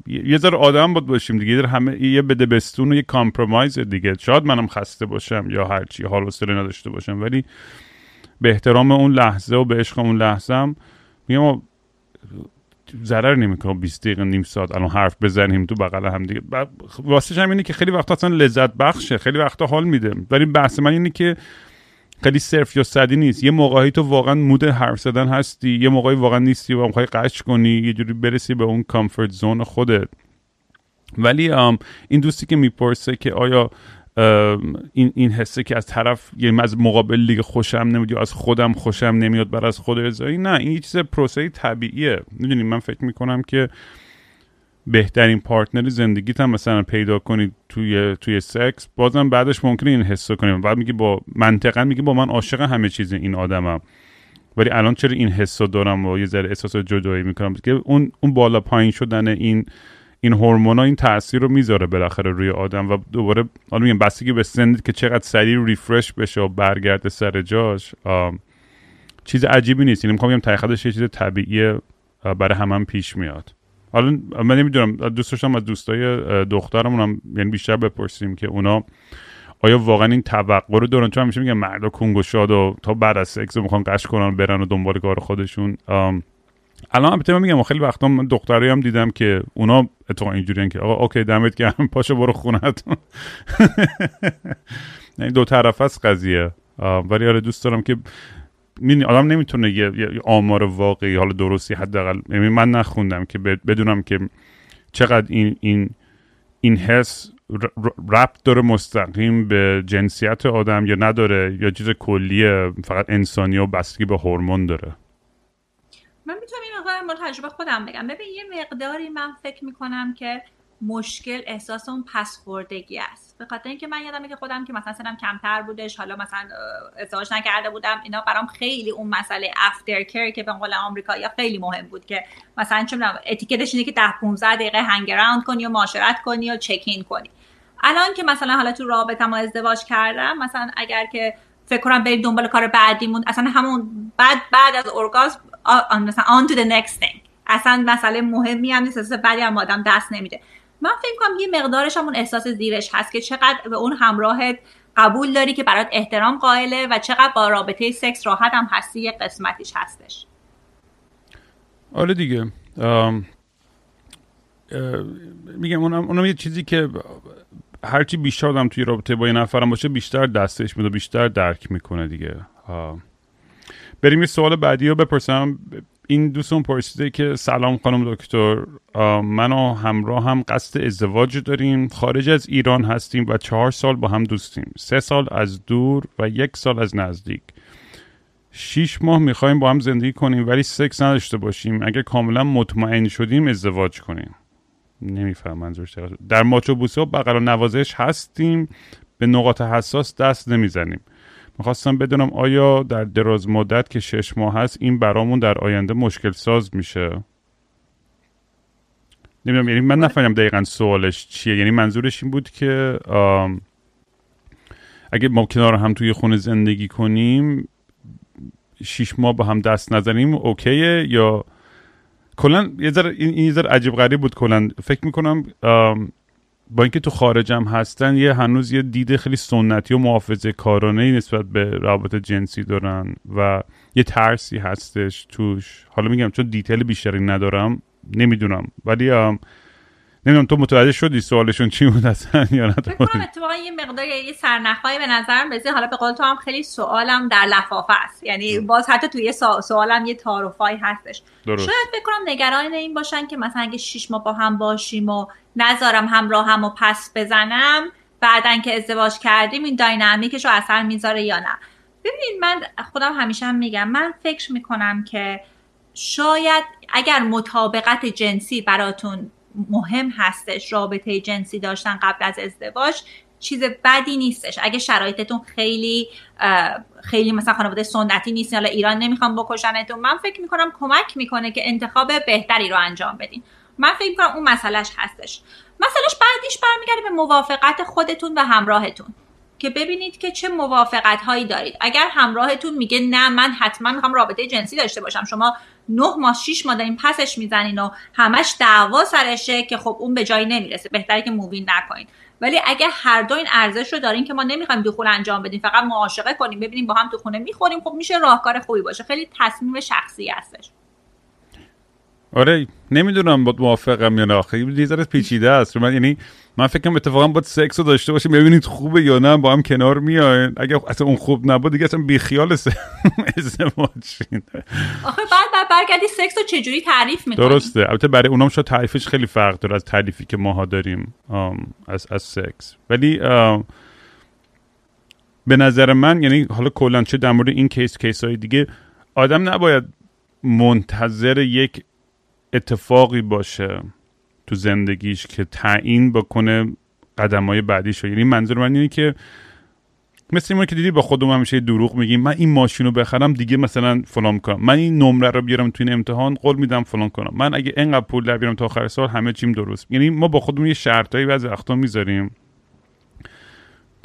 یه ذره آدم بود باشیم دیگه. یه همه یه بده بستون و یه کامپرومایز دیگه. شاید منم خسته باشم یا هرچی حال و سره نداشته باشم ولی به احترام اون لحظه و به عشق اون لحظه هم میگم ضرر نمی‌کنه. 20 دقیقه نیم ساعت الان حرف بزنیم تو بغل هم دیگه. واسه اینه که خیلی وقتا اصلا لذت بخشه. خیلی وقتا حال میده. ولی بحث من اینه که خیلی صرف یا صدی نیست. یه موقعی تو واقعا مود حرف زدن هستی. یه موقعی واقعا نیستی و می‌خوای قش کنی. یه جوری برسی به اون کامفورت زون خودت. ولی این دوستی که می‌پرسه که آیا این این حسه که از طرف یه از مقابل دیگه خوشم نمیاد یا از خودم خوشم نمیاد بر از خود ارزایی نه این یه چیز پروسه طبیعیه. می‌دونی من فکر می‌کنم که بهترین پارتنر زندگیت هم مثلا پیدا کنی توی توی سکس بازم بعدش ممکنه این حسو کنیم. بعد میگی با منطقا میگی با من عاشق همه چیز این آدمم. ولی الان چرا این حسو دارم و یه ذره احساس جدایی می‌کنم؟ که اون اون بالا پایین شدن این این هورمونا این تاثیر رو می‌ذاره بالاخره روی آدم و دوباره حالا میگم بستگی به سند که چقدر سریع ریفرش بشه و برگرده سر جاش چیز عجیبی نیست. یعنی می‌خوام بگم یه چیز طبیعی برای همه هم پیش میاد. حالا من نمی‌دونم دوست داشتم از دوستای دخترمون هم یعنی بیشتر بپرسیم که اونا آیا واقعا این توقع رو دارن؟ چون همیشه میگن مردا کنگ و شاد و تا بعد از سکس می‌خوان قش کنن برن و دنبال کار خودشون. الان البته من میگم خیلی وقتا من دختری هم دیدم که اونا اتفاقا اینجوریان که آقا اوکی دمت گرم پاشو برو خونت یعنی دو طرف است قضیه. ولی آره دوست دارم که آدم نمی‌تونه یه, یه آمار واقعی حالا درستی حداقل. یعنی من نخوندم که بدونم که چقدر این این این حس ربط داره مستقیم به جنسیت آدم یا نداره یا چیز کلیه فقط انسانی و بستگی به هورمون داره. من می‌تونم این مقدار تجربه خودم بگم. ببین یه مقداری من فکر می‌کنم که مشکل احساس اون پسخوردگی است. به خاطر اینکه من یادمه که خودم که مثلا سنم کمتر بودش حالا مثلا ازدواج نکرده بودم اینا برام خیلی اون مسئله افتر کر که به قول آمریکایی خیلی مهم بود که مثلا می‌دونم اتیکتش اینه که 10 15 دقیقه هنگ اراوند کنی و معاشرت کنی و چک این کنی. الان که مثلا حالا تو رابطه ما ازدواج کردم مثلا اگر که فکر کنم بریم دنبال کار بعدیمون اصلا همون بعد بعد از اورگازم مثلا on to the next thing. اصلا مسئله مهمی هم نیست بعدی هم آدم دست نمیده. من فکر کنم یه مقدارش هم اون احساس زیرش هست که چقدر به اون همراهت قبول داری که برات احترام قائله و چقدر با رابطه سکس راحت هم هستی یه قسمتیش هستش. آره دیگه. میگم اونم, اونم یه چیزی که هرچی بیشتر آدم توی رابطه با یه نفرم باشه بیشتر دستش میده بیشتر درک می‌کنه دیگه. بریم یه سوال بعدی رو بپرسم. این دوستون پرسیده که سلام خانم دکتر من و همراه هم قصد ازدواج داریم. خارج از ایران هستیم و چهار سال با هم دوستیم. سه سال از دور و یک سال از نزدیک. شیش ماه می‌خوایم با هم زندگی کنیم ولی سکس نداشته باشیم. اگر کاملا مطمئن شدیم ازدواج کنیم. نمیفهم منظورش در ماچو بوسه و بغل نوازش هستیم. به نقاط حساس دست نمی‌زنیم. می‌خواستم بدونم آیا در دراز مدت که شش ماه هست این برامون در آینده مشکل ساز میشه؟ نمی‌دونم یعنی من نفهمیدم دقیقا سوالش چیه. یعنی منظورش این بود که اگه ما کنار هم توی خونه زندگی کنیم شیش ماه با هم دست نزنیم اوکیه؟ یا کلا یه ذره این یه ذره عجیب غریب بود کلا. فکر می‌کنم با اینکه تو خارجم هستن یه هنوز یه دید خیلی سنتی و محافظه کارانه نسبت به روابط جنسی دارن و یه ترسی هستش توش. حالا میگم چون دیتیل بیشتری ندارم نمی‌دونم. ولی نمی‌دونم تو متوجه شدی سوالشون چی بود اصلا یا نه فکر اتفاقا یه مقدار یه سرنخهایی به نظرم بزنی حالا به قول تو هم خیلی سوالم در لفافه است. یعنی باز حتی توی سوالم یه تعارفایی هستش. درست. شاید فکر کنم نگران این باشن که مثلا اگه شیش ماه با هم باشیم و نذارم همراه و پس بزنم بعدن که ازدواج کردیم این داینامیکش رو اثر می‌ذاره یا نه. ببینید من خودم همیشه هم میگم من فکر می‌کنم که شاید اگر مطابقت جنسی براتون مهم هستش رابطه جنسی داشتن قبل از ازدواج چیز بدی نیستش. اگه شرایطتون خیلی خیلی مثلا خانواده سنتی نیست حالا ایران نمی‌خوام بکشنتون من فکر می‌کنم کمک می‌کنه که انتخاب بهتری رو انجام بدین. من فکر می‌کنم اون مسئلهش هستش. مسئلهش بعدیش برمیگرده به موافقت خودتون و همراهتون. که ببینید که چه موافقت هایی دارید. اگر همراهتون میگه نه من حتما می‌خوام رابطه جنسی داشته باشم شما نه ماه شیش ماه دارین پسش می‌زنین و همش دعوا سرشه که خب اون به جایی نمی‌رسه. بهتره که مووین نکنین. ولی اگر هر دو این ارزش رو دارین که ما نمی‌خوایم دخول انجام بدیم فقط معاشقه کنیم ببینیم با هم تو خونه می‌خوریم خب میشه راهکار خوبی باشه. خیلی تصمیم شخصی هستش. آره نمی‌دونم با موافقم یا نه. خیلی پیچیده است. من یعنی من فکر کنم اتفاقا باید سکس رو داشته باشیم ببینید خوبه یا نه با هم کنار میاین. اگه اصلا اون خوب نبود دیگه اصلا بیخیال ازدواج شین. آخه بعد بعد برگردی سکس رو چجوری تعریف می‌کنی؟ درسته. البته برای اونام شاید تعریفش خیلی فرق داره از تعریفی که ماها داریم از از سکس. ولی به نظر من یعنی حالا کلا چه در مورد این case case های دیگه آدم نباید منتظر یک اتفاقی باشه. تو زندگیش که تعیین بکنه قدم های بعدیش یعنی منظور من اینه که مثل این که دیدی با خودم همیشه دروغ میگیم من این ماشین رو بخرم دیگه مثلا فلان کنم من این نمره رو بیارم تو این امتحان قول میدم فلان کنم من اگه اینقدر پول در بیارم تا آخر سال همه چیم درست. یعنی ما با خودمون یه شرطایی بعضی وقتا می‌ذاریم.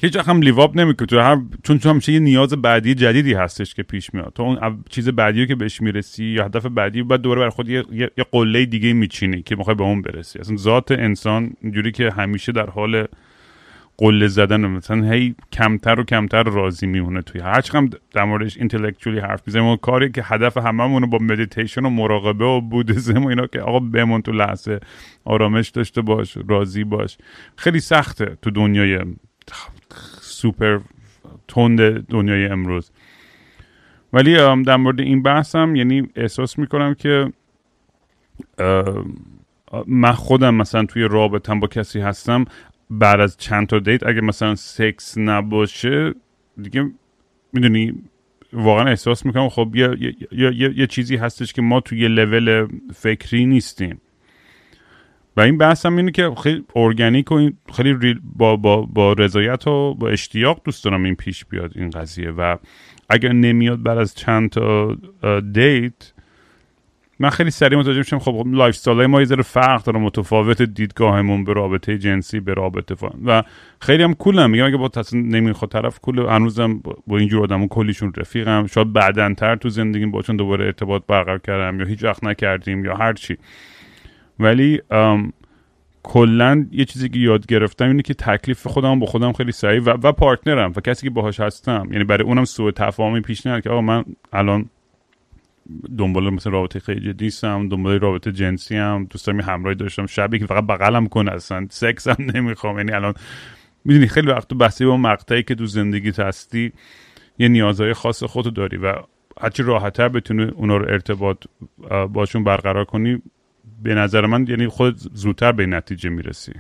هیچ هم لیواب نمی‌کنه. تو هر چون چون همیشه یه نیاز بعدی جدیدی هستش که پیش میاد. تو اون چیز بعدی که بهش می‌رسی یا هدف بعدی بعد دوباره بر خود یه, یه, قله دیگه میچینی که می‌خوای به اون برسی. اصلا ذات انسان اینجوری که همیشه در حال قله زدن مثلا هی کمتر و کمتر راضی میمونه توی. هر چقدر در موردش intellectually حرف می‌زنیم و کاری که هدف هممون با مدیتیشن و مراقبه و بودیزم و اینا که آقا بمون تو لحظه آرامش داشته باش راضی باش. خیلی سخته تو دنیای سوپر تند دنیای امروز. ولی در مورد این بحثم یعنی احساس می‌کنم که من خودم مثلا توی رابطم با کسی هستم بعد از چند تا دیت اگه مثلا سکس نباشه دیگه می‌دونی واقعا احساس می‌کنم خب یه, یه،, یه،, یه چیزی هستش که ما توی یه لول فکری نیستیم. و این بحث هم اینه که خیلی ارگانیک و خیلی با, با, با رضایت و با اشتیاق دوست دارم این پیش بیاد این قضیه و اگر نمیاد بعد از چند تا date من خیلی سریع متوجه میشم خب lifestyle ما یه ذره فرق داره متفاوت دیدگاهمون به رابطه جنسی به رابطه fun و خیلی هم cool م میگم اگه با تصمیم نمی‌خواد طرف cool هنوزم با اینجور آدمو کلیشون رفیقم شاید بعدن تر تو زندگیم باشون دوباره ارتباط برقرار کردم یا هیچ وقت نکردیم یا هر چی. ولی کلا یه چیزی که یاد گرفتم اینه که تکلیف خودم با خودم خیلی سریع و, و partner م و کسی که باهاش هستم. یعنی برای اونم سوء تفاهمی پیش نیاد که آقا من الان دنبال مثل رابطه خیلی جدی نیستم دنبال رابطه جنسی هم دوست دارم همراهی داشتم شبی که فقط بغلم کنه اصلا سکس هم نمی‌خوام. یعنی الان می‌دونی خیلی وقت بحثی با مقطعی که تو زندگی هستی یه نیازهای خاص خودتو داری و هرچی راحتتر بتونی اونا رو ارتباط باشون برقرار کنی به نظر من یعنی خود زودتر به نتیجه می‌رسی.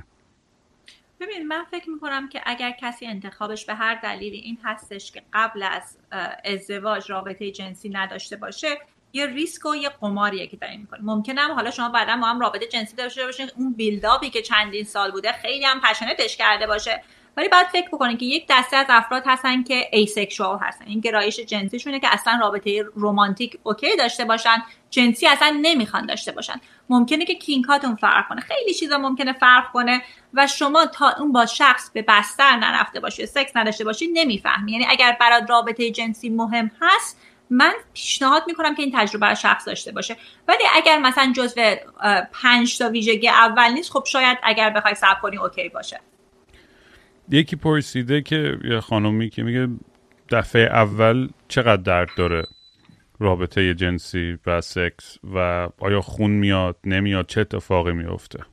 ببین من فکر می‌کنم که اگر کسی انتخابش به هر دلیلی این هستش که قبل از ازدواج رابطه جنسی نداشته باشه یه ریسک و یه قماریه که داریم می‌کنیم ممکنه حالا شما بعدا ما هم رابطه جنسی داشته باشین اون build-up ی که چندین سال بوده خیلی هم passionate ش کرده باشه. ولی باید فکر بکنید که یک دسته از افراد هستن که asexual هستن. این گرایش جنسیشونه که اصلا رابطه رمانتیک OK داشته باشن جنسی اصلا نمی‌خوان داشته باشن. ممکنه که kink اتون فرق کنه. خیلی چیزا ممکنه فرق کنه و شما تا اون با شخص به بستر نرفته باشی سکس نداشته باشی نمی‌فهمی. یعنی اگر برات رابطه جنسی مهم هست من پیشنهاد می‌کنم که این تجربه رو شخص داشته باشه. ولی اگر مثلا جزو پنج تا ویژگی اول نیست خب شاید اگر بخوای صبر کنی اوکی باشه. یکی پرسیده که یه خانومی که میگه دفعه اول چقدر درد داره؟ رابطه جنسی و سکس و آیا خون میاد نمیاد چه اتفاقی میفته؟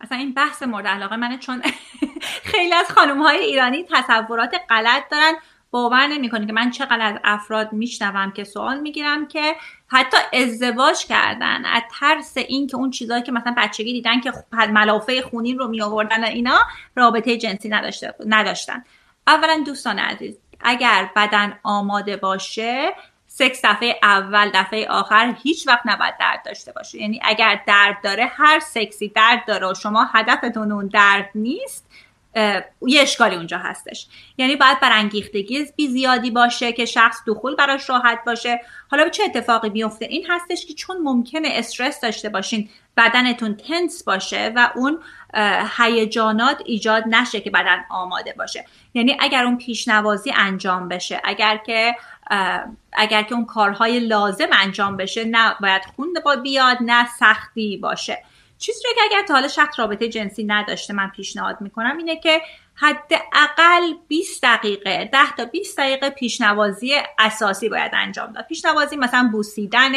اصلا این بحث مورد علاقه منه چون خیلی از خانم های ایرانی تصورات غلط دارن. باور نمی‌کنه که من چقدر از افراد میشنوم که سوال می‌گیرم که حتی ازدواج کردن از ترس این که اون چیزهایی که مثلا بچگی دیدن که ملافه خونین رو می آوردن اینا رابطه جنسی نداشتن. اولا دوستان عزیز اگر بدن آماده باشه سکس دفعه اول دفعه آخر هیچ وقت نباید درد داشته باشه یعنی اگر درد داره هر سکسی درد داره و شما هدفتون اون درد نیست یه اشکالی اونجا هستش. یعنی باید برانگیختگی بی زیادی باشه که شخص دخول براش راحت باشه. حالا چه اتفاقی بیفته؟ این هستش که چون ممکنه استرس داشته باشین بدنتون تنس باشه و اون هیجانات ایجاد نشه که بدن آماده باشه. یعنی اگر اون پیشنوازی انجام بشه اگر که اگر که اون کارهای لازم انجام بشه نه باید خون بیاد نه سختی باشه. چیزی که اگر تا حالا شخص رابطه جنسی نداشته من پیشنهاد می‌کنم اینه که حداقل 20 دقیقه 10 تا 20 دقیقه پیشنوازی اساسی باید انجام داد. پیشنوازی مثلا بوسیدن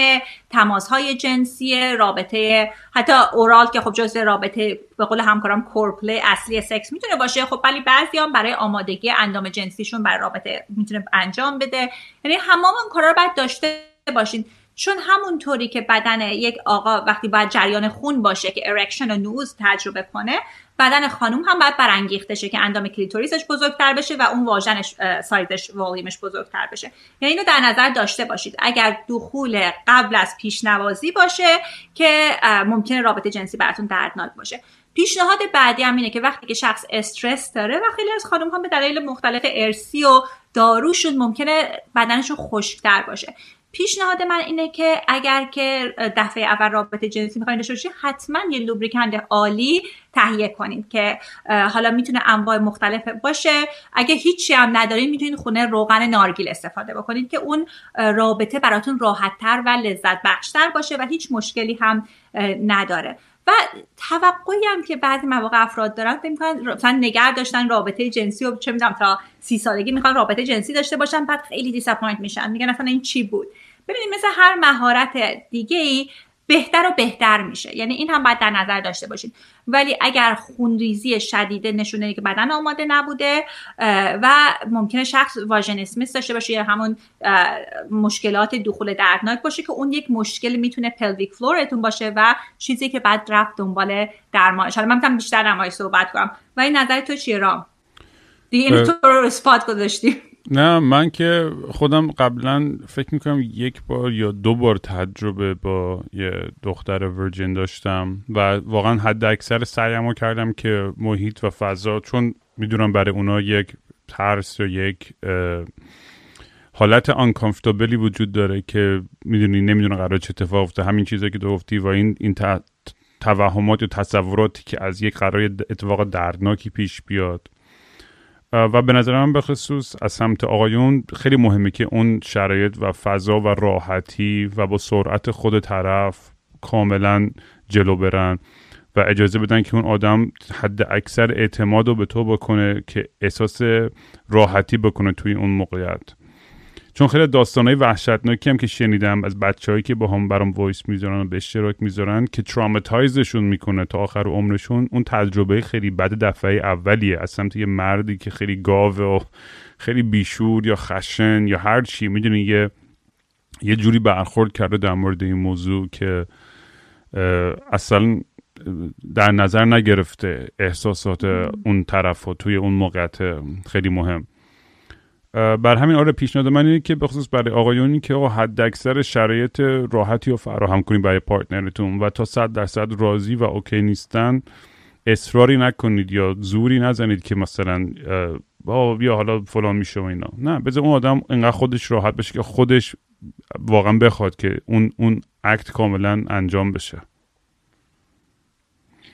های جنسی رابطه حتی اورال که خب جزء رابطه به قول همکارم کورپلی اصلی سکس می‌تونه باشه. خب ولی بعضی هم برای آمادگی اندام جنسیشون برای رابطه می‌تونه انجام بده. یعنی همه اون کارا رو باید داشته باشین. چون همونطوری که بدن یک آقا وقتی باید جریان خون باشه که erection و نعوظ تجربه کنه بدن خانوم هم باید برانگیخته شه که اندام کلیتوریسش بزرگتر بشه و اون واژنش سایزش والیمش بزرگتر بشه. یعنی اینو در نظر داشته باشید. اگر دخول قبل از پیشنوازی باشه که ممکنه رابطه جنسی براتون دردناک باشه. پیشنهاد بعدی هم اینه که وقتی که شخص استرس داره و خیلی از خانم ها به دلایل مختلف ارسی و داروشون ممکنه بدنشون خشکتر باشه. پیشنهاد من اینه که اگر که دفعه اول رابطه جنسی می‌خواین داشته باشید حتما یه lubricant عالی تهیه کنید که حالا می‌تونه انواع مختلف باشه. اگه هیچی هم ندارین می‌تونید خونه روغن نارگیل استفاده بکنید که اون رابطه براتون راحتتر و لذت بخشتر باشه و هیچ مشکلی هم نداره. و توقعی هم که بعضی مواقع افراد دارن فکر می‌کنن مثلا نگه داشتن رابطه جنسی و چه می‌دونم تا سی سالگی می‌خوان رابطه جنسی داشته باشن بعد خیلی disappoint میشن. میگن اصلا این چی بود؟ ببینید مثل هر مهارت دیگه ای بهتر و بهتر میشه. یعنی این هم باید در نظر داشته باشید. ولی اگر خونریزی شدیده نشونه که بدن آماده نبوده و ممکنه شخص vaginismus داشته باشه یا همون مشکلات دخول دردناک باشه که اون یک مشکل می‌تونه pelvic floor تون باشه و چیزی که بعد رفت دنبال درمانش حالا من می‌تونم بیشتر در صحبت کنم. و این نظر تو چیه رام؟ دیگه این تو رو spot گذاشتیم نه من که خودم قبلا فکر می‌کنم یک بار یا دو بار تجربه با یه دختر ورجن داشتم و واقعا حد اکثر سعیمو کردم که محیط و فضا چون می‌دونم برای اونا یک ترس یا یک حالت آنکامفتابلی وجود داره که می‌دونی نمی‌دونه قرار چه اتفاق افته همین چیزی که تو گفتی و این این توهمات و تصوراتی که از یک قرار اتفاق دردناکی پیش بیاد. و به نظر من به خصوص از سمت آقایون خیلی مهمه که اون شرایط و فضا و راحتی و با سرعت خود طرف کاملا جلو برن و اجازه بدن که اون آدم حد اکثر اعتماد رو به تو بکنه که احساس راحتی بکنه توی اون موقعیت. چون خیلی داستانهای وحشتناکی هم که شنیدم از بچههایی که با هم برام voice می‌ذارن و به اشتراک می‌ذارن که traumatize شون می‌کنه تا آخر عمرشون اون تجربه خیلی بد دفعه اولیه. از سمت یه مردی که خیلی گاوه و خیلی بیشور یا خشن یا هر چی می‌دونی یه یه جوری برخورد کرده در مورد این موضوع که اصلا در نظر نگرفته احساسات اون طرف و توی اون موقعیت خیلی مهم. بر همین آره پیشنهاد من اینه که بخصوص برای آقایونی که آقا حد اکثر شرایط راحتی رو فراهم کنید برای پارتنرتون و تا صد درصد راضی و اوکی نیستن اصراری نکنید یا زوری نزنید که مثلا بیا حالا فلان میشه و اینا. نه بذار اون آدم انقدر خودش راحت بشه که خودش واقعا بخواد که اون اون اکت کاملا انجام بشه.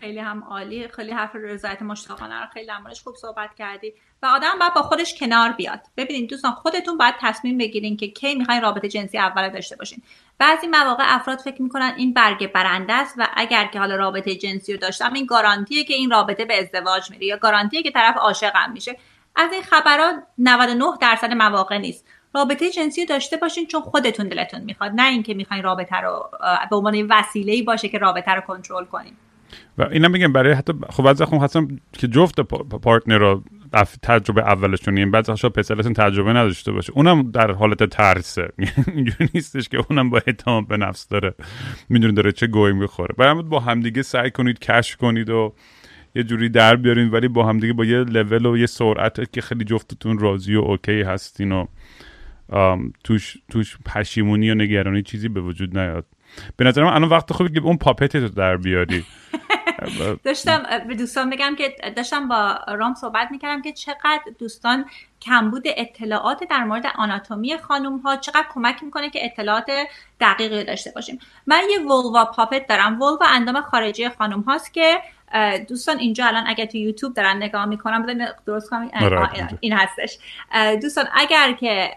خیلی هم عالی. خیلی حرف رضایت مشتاقانه رو خیلی درمانش خوب صحبت کردی. و آدم باید با خودش کنار بیاد. ببینید دوستان خودتون باید تصمیم بگیرین که کی می‌خواین رابطه جنسی اول داشته باشین. بعضی مواقع افراد فکر می‌کنن این برگ برنده است و اگر که حالا رابطه جنسی رو داشتم این گارانتیه که این رابطه به ازدواج میره یا گارانتیه که طرف عاشقم میشه. از این خبرات 99 درصد مواقع نیست. رابطه جنسی داشته باشین چون خودتون دلتون می‌خواد نه اینکه می‌خواین رابطه رو به عنوان وسیله باشه که رابطه رو کنترل کنین. و اینا میگم برای حتی خب بعضی خب هستم که جفت پارتنر رو تجربه اولشون این بعضی شاید پسرشون تجربه نداشته باشه. اونم در حالت ترسه. اینجوری نیستش که اونم با اعتماد به نفس داره. می‌دونه داره چه گویی می‌خوره. برای با همدیگه سعی کنید کشف کنید و یه جوری در بیارین ولی با همدیگه با یه لول و یه سرعت که خیلی جفتتون راضی و اوکی هستین و توش توش پشیمونی و نگرانی چیزی به وجود نیاد. به نظر من الان وقت خوبی که اون پاپت رو در بیاری. داشتم به دوستان بگم که داشتم با رام صحبت می‌کردم که چقدر دوستان کمبود اطلاعات در مورد آناتومی خانم ها چقدر کمک می‌کنه که اطلاعات دقیقی داشته باشیم. من یه ولوا پاپت دارم. ولوا اندام خارجی خانم هاست که دوستان اینجا الان اگر تو یوتیوب دارن نگاه می‌کنم بذارین درست کنم. آره، این هستش. دوستان اگر که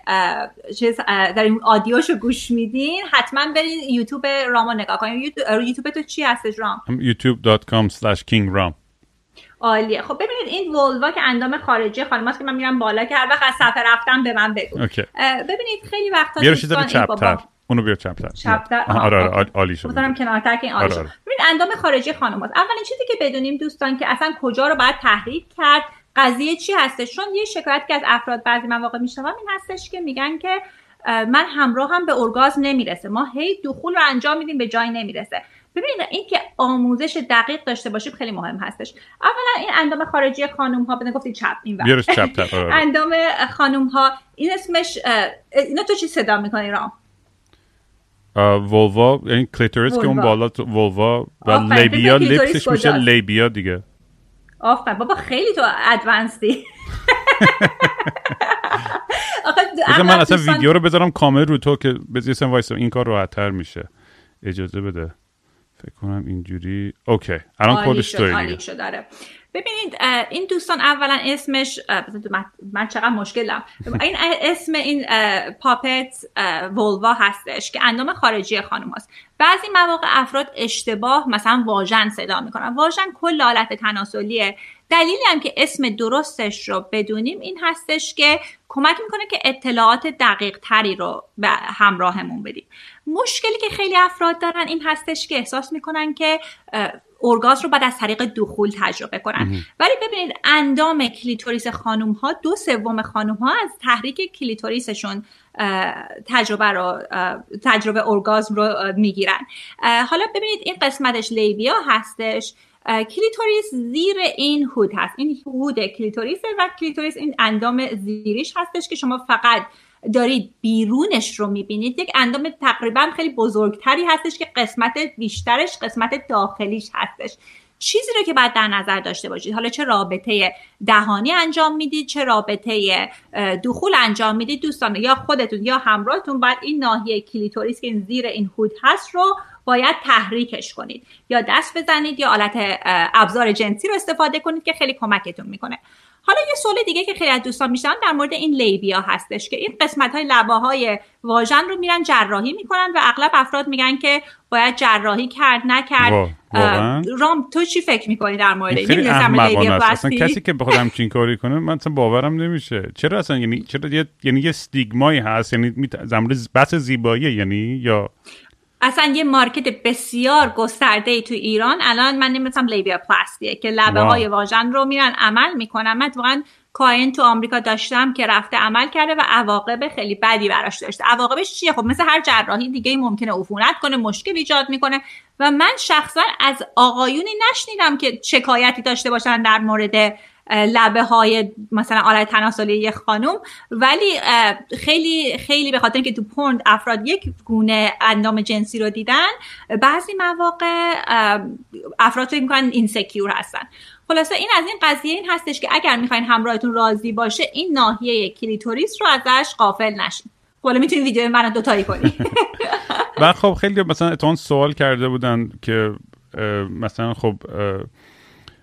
چیز در این آدیوشو گوش میدین حتما برین یوتیوب رامو نگاه کنین. یوتیوب تو چی هستش رام؟ youtube.com slash kingram عالیه. خب ببینید این ولوا که اندام خارجی خانماست که من میرم بالا که هر وقت از صفحه رفتم به من بگو. ببینید خیلی وقتا دوستان اونو بیا. چپتر. چپتر آره آره عالی شد کنار. کنارتر که این عالی آره، آره. ببین اندام خارجی خانم هست. اولین چیزی که بدونیم دوستان که اصلا کجا رو باید تحریک کرد قضیه چی هستش؟ چون یه شکایت که از افراد بعضی مواقع میشنوم این هستش که میگن که من همراه هم به ارگازم نمی‌رسه. ما هی دخول رو انجام میدیم به جای نمی‌رسه. ببینید این که آموزش دقیق داشته باشیم خیلی مهم هستش. اولا این اندام خارجی خانم ها بدن گفتی چپ این آره، اندام خانم ها این اسمش اینا تو چی صدا می‌کنی رام؟ ولوا یعنی کلیتوریس که اون بالا vulva و labia lips ش میشه labia دیگه. آفرین بابا خیلی تو advanced ی من اصلا ویدیو رو بذارم کامل رو تو که بذارم وایسا این کار راحت تر میشه. اجازه بده. فکر کنم اینجوری. OK. الان کدش شد آره. ببینید این دوستان اولا اسمش من چقدر مشکلم. این اسم این پاپت ولوا هستش که اندام خارجی خانم هست بعضی مواقع افراد اشتباه مثلا واژن صدا می‌کنن. واژن کل آلت تناسلیه. دلیلی هم که اسم درستش رو بدونیم این هستش که کمک می‌کنه که اطلاعات دقیق تری رو به همراهمون بدیم. مشکلی که خیلی افراد دارن این هستش که احساس می‌کنن که ارگاسم رو بعد از طریق دخول تجربه کنن. ولی ببینید اندام کلیتوریس خانوم ها دو سوم خانوم ها از تحریک کلیتوریسشون تجربه رو تجربه ارگازم رو می‌گیرن. حالا ببینید این قسمتش labia هستش. کلیتوریس زیر این hood هست. این hood کلیتوریس و کلیتوریس این اندام زیریش هستش که شما فقط دارید بیرونش رو می‌بینید یک اندام تقریبا خیلی بزرگتری هستش که قسمت بیشترش قسمت داخلیش هستش. چیزی رو که باید در نظر داشته باشید. حالا چه رابطه دهانی انجام می‌دید چه رابطه دخول انجام می‌دید دوستان یا خودتون یا همراهتون. باید این ناحیه کلیتوریس که این زیر این هود هست رو باید تحریکش کنید. یا دست بزنید یا آلت ابزار جنسی رو استفاده کنید که خیلی کمکتون می‌کنه. حالا یه سوال دیگه که خیلی از دوستان میشن در مورد این لیبیا هستش که این قسمت های لبه های واژن رو میرن جراحی می‌کنن و اغلب افراد میگن که باید جراحی کرد نکرد. رام تو چی فکر می‌کنی در مورد این خیلی اصلا کسی که بخواد همچین کاری کنه من اصلا باورم نمیشه. چرا اصلا؟ یعنی چرا یه یعنی یه استیگمایی هست؟ یعنی بحث زیبایی یعنی یا اصلا یه مارکت بسیار گسترده ای تو ایران. الان من نمی‌دونم لیبیا پلاستیه که لبه های واژن رو میرن عمل می‌کنن. من واقعا کاین تو آمریکا داشتم که رفته عمل کرده و عواقب خیلی بدی براش داشته. عواقبش چیه؟ خب مثل هر جراحی دیگه ممکنه عفونت کنه مشکل ایجاد می‌کنه. و من شخصا از آقایونی نشنیدم که شکایتی داشته باشن در مورد لبه های مثلا آلت تناسلی یک خانم ولی خیلی خیلی به خاطر اینکه تو پوند افراد یک گونه اندام جنسی رو دیدن بعضی مواقع افراد فکر می‌کنن insecure هستن. خلاصه این از این قضیه این هستش که اگر می‌خواین همراهتون راضی باشه این ناحیه کلیتوریس رو ازش غافل نشین. حالا می‌تونی ویدیو منو دوتایی کنی. و خب خیلی مثلا اتون سوال کرده بودن که مثلا خب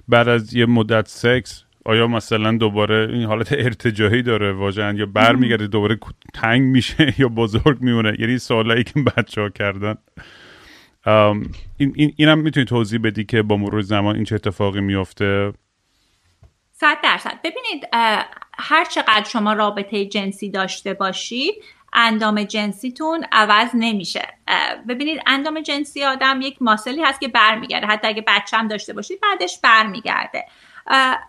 بعد از یه مدت سکس آیا مثلا دوباره این حالت ارتجاعی داره واژن یا برمیگرده دوباره تنگ میشه یا بزرگ میمونه؟ یعنی سوالایی که بچه ها کردن این, این اینم می‌تونی توضیح بدی که با مرور زمان این چه اتفاقی میفته صد درصد. ببینید هر چقدر شما رابطه جنسی داشته باشید اندام جنسیتون عوض نمیشه. ببینید اندام جنسی آدم یک ماسلی هست که برمیگرده. حتی اگه بچه هم داشته باشید بعدش برمیگرده.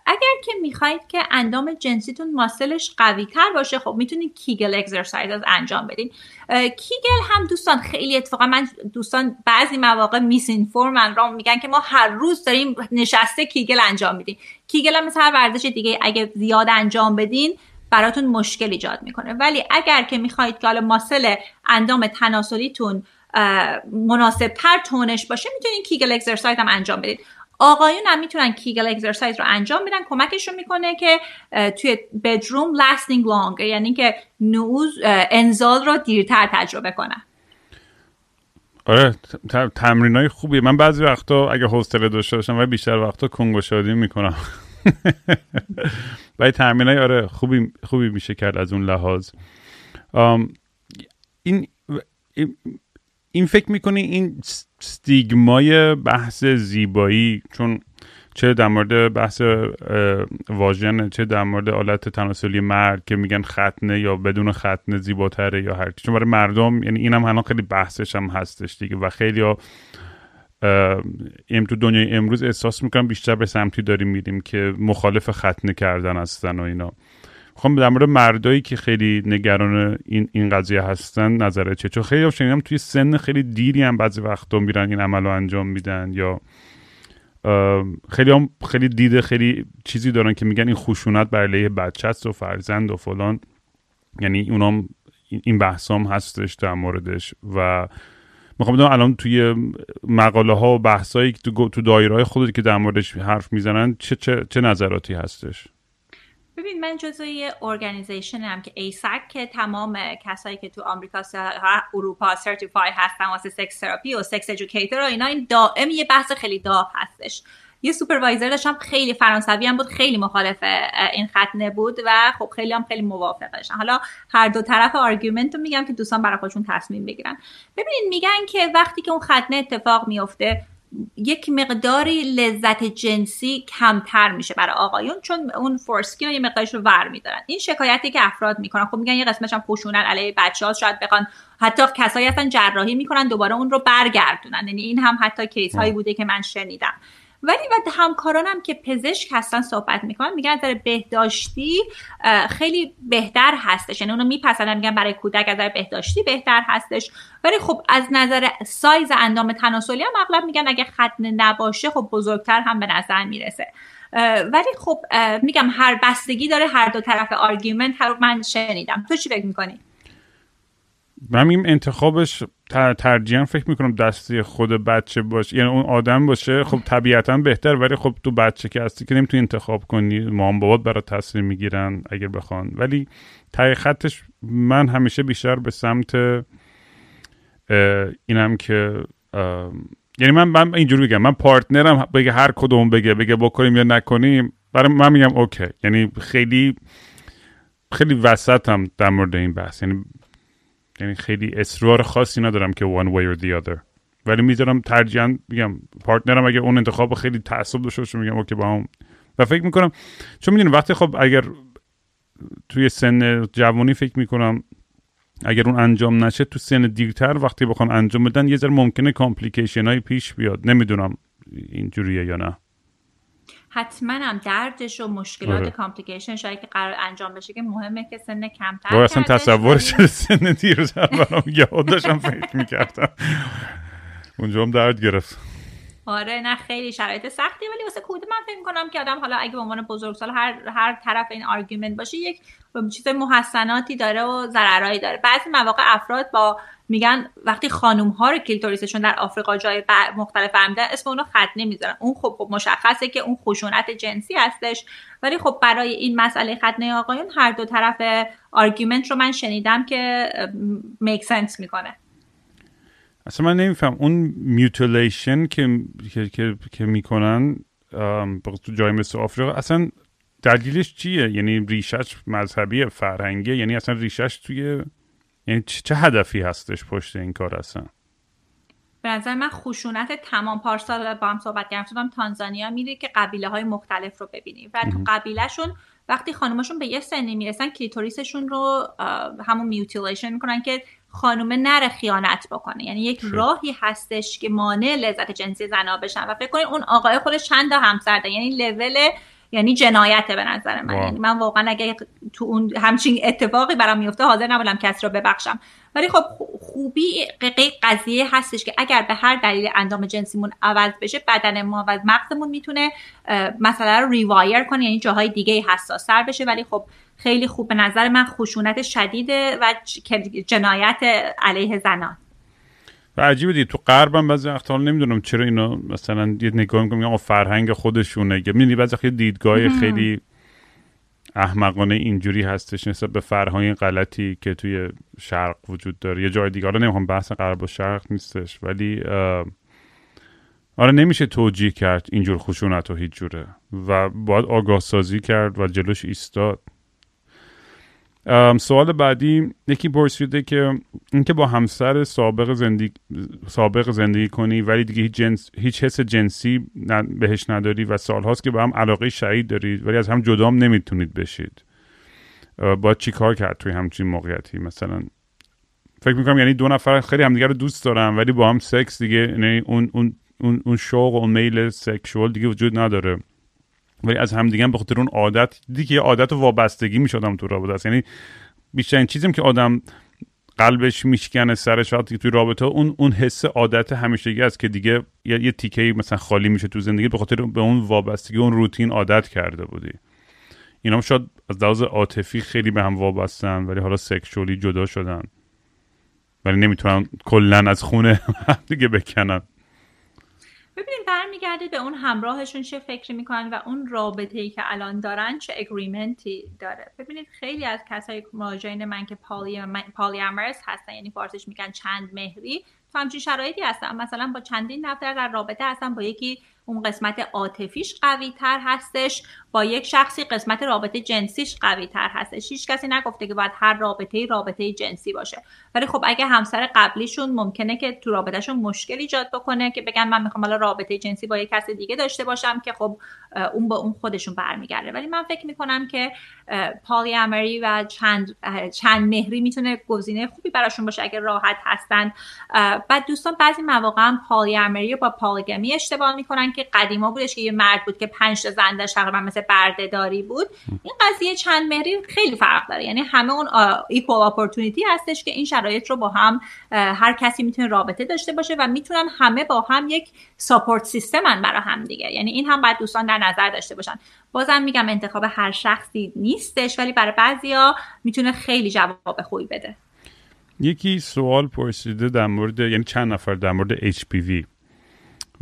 اگر که می‌خواید که اندام جنسیتون ماسلش قوی تر باشه خب می‌تونید کیگل اکسرسایز انجام بدین. Kegel هم دوستان خیلی اتفاقا من دوستان بعضی مواقع misinformation میگن که ما هر روز داریم نشسته Kegel انجام میدیم. Kegel هم مثل هر ورزش دیگه اگه زیاد انجام بدین براتون مشکل ایجاد می‌کنه. ولی اگر که می‌خواهید که حالا muscle اندام تناسلیتون مناسب تر tone ش باشه می‌تونید Kegel exercise هم انجام بدید آقایون هم می‌تونن Kegel exercise رو انجام بدن کمکشون می‌کنه که توی بدروم لاستینگ لانگ یعنی که نوز انزال رو دیرتر تجربه کنن. آره تمرین های خوبیه. من بعضی وقتا اگه حوصله داشته باشم و بیشتر وقتا کنگو شادی می‌کنم. ولی تمرین های آره خوبی, خوبی میشه کرد از اون لحاظ. این این فکر می‌کنی این ستیگمای بحث زیبایی چون چه در مورد بحث واژن چه در مورد آلت تناسلی مرد که میگن ختنه یا بدون ختنه زیباتره یا هر چون برای مردم یعنی اینم هم خیلی بحثش هم هستش دیگه و خیلی ام تو دنیای امروز احساس می‌کنم بیشتر به سمتی داریم میریم که مخالف ختنه کردن هستن و اینا. خب در مورد مردایی که خیلی نگران این این قضیه هستن نظرت چه چون خیلی شنیدم توی سن خیلی دیری هم بعضی وقتا میرن این عمل رو انجام میدن یا خیلی هم خیلی دیده خیلی چیزی دارن که میگن این خشونت بر علیه بچه است و فرزند و فلان. یعنی اونام این بحثام هستش در موردش و می‌خوام بدونم الان توی مقاله ها و بحثایی تو دایره های خودت که در موردش حرف می‌زنن چه, چه, چه نظراتی هستش؟ ببین من جزوی organization هم که AASECT که تمام کسایی که تو آمریکا اروپا certified هستن واسه sex therapy و sex educator و اینا این دائم یه بحث خیلی داغ هستش. یه supervisor داشتم خیلی فرانسوی هم بود خیلی مخالف این ختنه بود و خب خیلی هم خیلی موافقش حالا هر دو طرف argument رو میگم که دوستان برای خودشون تصمیم بگیرن. ببینید میگن که وقتی که اون ختنه اتفاق میفته یک مقداری لذت جنسی کمتر میشه برای آقایون چون اون foreskin یه مقدارش رو ور میدارن. این شکایتی که افراد می‌کنن خب میگن یه قسمتش هم خشونت علیه بچه ها شاید بخوان حتی کسایی هستن جراحی می‌کنن دوباره اون رو برگردونن. یعنی این هم حتی case هایی بوده که من شنیدم. ولی و همکارانم که پزشک هستن صحبت می‌کنن میگن از بهداشتی خیلی بهتر هستش. یعنی اونو میپسندن میگن برای کودک از بهداشتی بهتر هستش. ولی خب از نظر سایز اندام تناسلی هم اغلب میگن اگه ختنه نباشه خب بزرگتر هم به نظر می‌رسه. ولی خب میگم هر بستگی داره هر دو طرف argument هر من شنیدم. تو چی فکر می‌کنی؟ من این انتخابش ترجیحاً فکر می‌کنم دستی خود بچه باشه یعنی اون آدم باشه خب طبیعتا بهتر ولی خب تو بچه که هستی که نمی‌تونی انتخاب کنی مام بابات برای تصمیم می‌گیرن اگر بخوان. ولی تای خطش من همیشه بیشتر به سمت اینم که یعنی من من اینجوری بگم من partner م بگه هر کدوم بگه بگه بکنیم یا نکنیم برای من میگم اوکی. یعنی خیلی خیلی وسطم در مورد این بحث. یعنی یعنی خیلی اصرار خاصی ندارم که one way or the other. ولی می‌ذارم ترجیحاً میگم partner م اگر اون انتخاب خیلی تعصب داشته باشه میگم اوکی با هم. و فکر می‌کنم چون می‌دونی وقتی خب اگر توی سن جوانی فکر می‌کنم اگر اون انجام نشه تو سن دیرتر وقتی بخوان انجام بدن یه ذره ممکنه complication های پیش بیاد. نمی‌دونم اینجوریه یا نه. حتما هم دردش و مشکلات آره. کامپلیکیشن شاید که قرار انجام بشه که مهمه که سن کمتر اصلا تصورش سن دیرتر برام یاد داشتم فکر می‌کردم. اونجا هم درد گرفت. آره نه خیلی شرایط سختی ولی واسه کود من فکر می‌کنم که آدم حالا اگه به عنوان بزرگسال هر هر طرف این آرگومنت باشه یک چیز محسناتی داره و ضررایی داره. بعضی مواقع افراد با میگن وقتی خانوم ها رو کلیتوریسشون در آفریقا جای مختلف فهمیدن اسم اونو خط نمی‌ذارن. اون خب, مشخصه که اون خشونت جنسی هستش. ولی خب برای این مسئله ختنه آقایون هر دو طرف argument رو من شنیدم که make sense می‌کنه. اصلا من نمیفهمم. اون mutilation که که, که, که می‌کنن تو جای مثل آفریقا اصلا دلیلش چیه؟ یعنی ریشش مذهبی فرهنگی یعنی اصلا ریشش توی یعنی چه هدفی هستش پشت این کار اصلا؟ به نظر من خشونت تمام پارسال با هم صحبت کردم. تانزانیا میری که قبیله های مختلف رو ببینی و تو قبیلهشون وقتی خانومشون به یه سنی می‌رسن کلیتوریسشون رو همون میوتیلیشن می‌کنن که خانومه نره خیانت بکنه. یعنی یک راهی هستش که مانع لذت جنسی زنا بشن. و فکر کنید اون آقای خودش چند تا همسر یعنی لول یعنی جنایت به نظر من. یعنی من واقعا اگه تو اون همچین اتفاقی برام میفته حاضر نبودم کسی رو ببخشم. ولی خب خوبی قضیه هستش که اگر به هر دلیل اندام جنسیمون عوض بشه بدن ما و مغزمون می‌تونه مثلا رو ریوایر کنه یعنی جاهای دیگه حساس سر بشه. ولی خب خیلی خوب به نظر من خشونت شدیده و جنایت علیه زنان. و عجیبه دیگه تو غربم بعضی وقتا نمی‌دونم چرا اینا مثلا یه نگاه می‌کنم میگم فرهنگ خودشونه می‌بینی بعضی وقتا دیدگاه خیلی احمقانه اینجوری هستش نسبت به فرهنگ غلطی که توی شرق وجود داره. یه جای دیگه حالا نمی‌خوام بحث غرب و شرق نیستش ولی آره نمیشه توجیه کرد اینجور خشونت و هیچ جوره. و باید آگاه سازی کرد و جلوش ایستاد. سوال بعدی یکی پرسیده که اینکه با همسر سابق زندگی سابق زندگی کنی ولی دیگه هیچ, جنس، هیچ حس جنسی بهش نداری و سالهاست که با هم علاقه شهید دارید ولی از هم جدام نمی‌تونید بشید. باید چی کار کرد توی همچین موقعیتی مثلا؟ فکر می‌کنم یعنی دو نفر خیلی همدیگه رو دوست دارن ولی با هم سکس دیگه یعنی اون اون اون, اون شوق و اون میل سکشوال دیگه وجود نداره. ولی از همدیگه به خاطر اون عادت دیگه عادت و وابستگی می‌شدم تو رابطه است یعنی بیشترین چیزی که آدم قلبش میشکنه سرش وقتی توی رابطه اون اون حس عادت همیشگی است که دیگه یه, یه تیکه مثلا خالی میشه تو زندگی به خاطر به اون وابستگی اون روتین عادت کرده بودی. اینا هم شاید از لحاظ عاطفی خیلی به هم وابستن ولی حالا سکشولی جدا شدن. ولی نمی‌تونن کلا از خونه دیگه بکنن. ببینید برمیگرده به اون همراهشون چه فکری می‌کنن و اون رابطه ای که الان دارن چه اگریمنتی داره. ببینید خیلی از کسای مراجعین من که پالی, پالی هستن یعنی فارسیش میگن چند مهری تو همچین شرایطی هستن. مثلا با چندین نفر در رابطه هستن با یکی اون قسمت عاطفیش قوی تر هستش. با یک شخصی قسمت رابطه جنسیش قوی تر هستش. هیچ کسی نگفته که باید هر رابطه رابطه جنسی باشه. ولی خب اگه همسر قبلیشون ممکنه که تو رابطهشون مشکل ایجاد بکنه که بگن من می‌خوام حالا رابطه جنسی با یک کس دیگه داشته باشم که خب اون با اون خودشون برمیگرده. ولی من فکر می‌کنم که پالی امری و چند چند مهری می‌تونه گزینه خوبی براشون باشه اگه راحت هستن. بعد دوستان بعضی مواقع هم پالی امری با پالیگمی اشتباه می‌کنن که قدیما بودش که یه مرد بود که پنج تا زن داشت تقریبا مثل بردهداری بود. این قضیه چند مهری خیلی فرق داره. یعنی همه اون ایکوال اپورتونیتی هستش که این شرایط رو با هم هر کسی می‌تونه رابطه داشته باشه و می‌تونن همه با هم یک ساپورت سیستمن برای هم دیگه. یعنی این هم باید دوستان در نظر داشته باشن. بازم میگم انتخاب هر شخصی نیستش ولی برای بعضیا می‌تونه خیلی جواب خوبی بده. یکی سوال پرسیده در مورد یعنی چند نفر در مورد HPV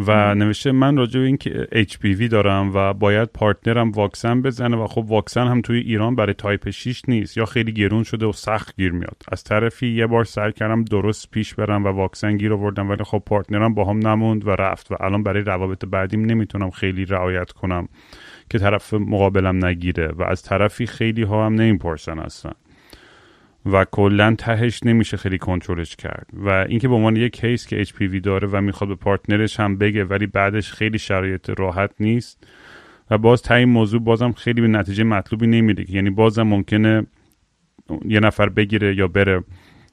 و نوشته من راجع به اینکه HPV دارم و باید partner م واکسن بزنه و خب واکسن هم توی ایران برای تایپ 6 نیست. یا خیلی گرون شده و سخت گیر میاد. از طرفی یه بار سعی کردم درست پیش برم و واکسن گیر آوردم ولی خب partner م با هم نموند و رفت و الان برای روابط بعدیم نمی‌تونم خیلی رعایت کنم که طرف مقابلم نگیره و از طرفی خیلی ها هم نمی‌پرسن اصلا. و کلا تهش نمیشه خیلی کنترلش کرد. و اینکه به عنوان یک کیس که HPV داره و می‌خواد به پارتنرش هم بگه ولی بعدش خیلی شرایط راحت نیست. و باز تا این موضوع بازم خیلی به نتیجه مطلوبی نمیده یعنی بازم ممکنه یه نفر بگیره یا بره.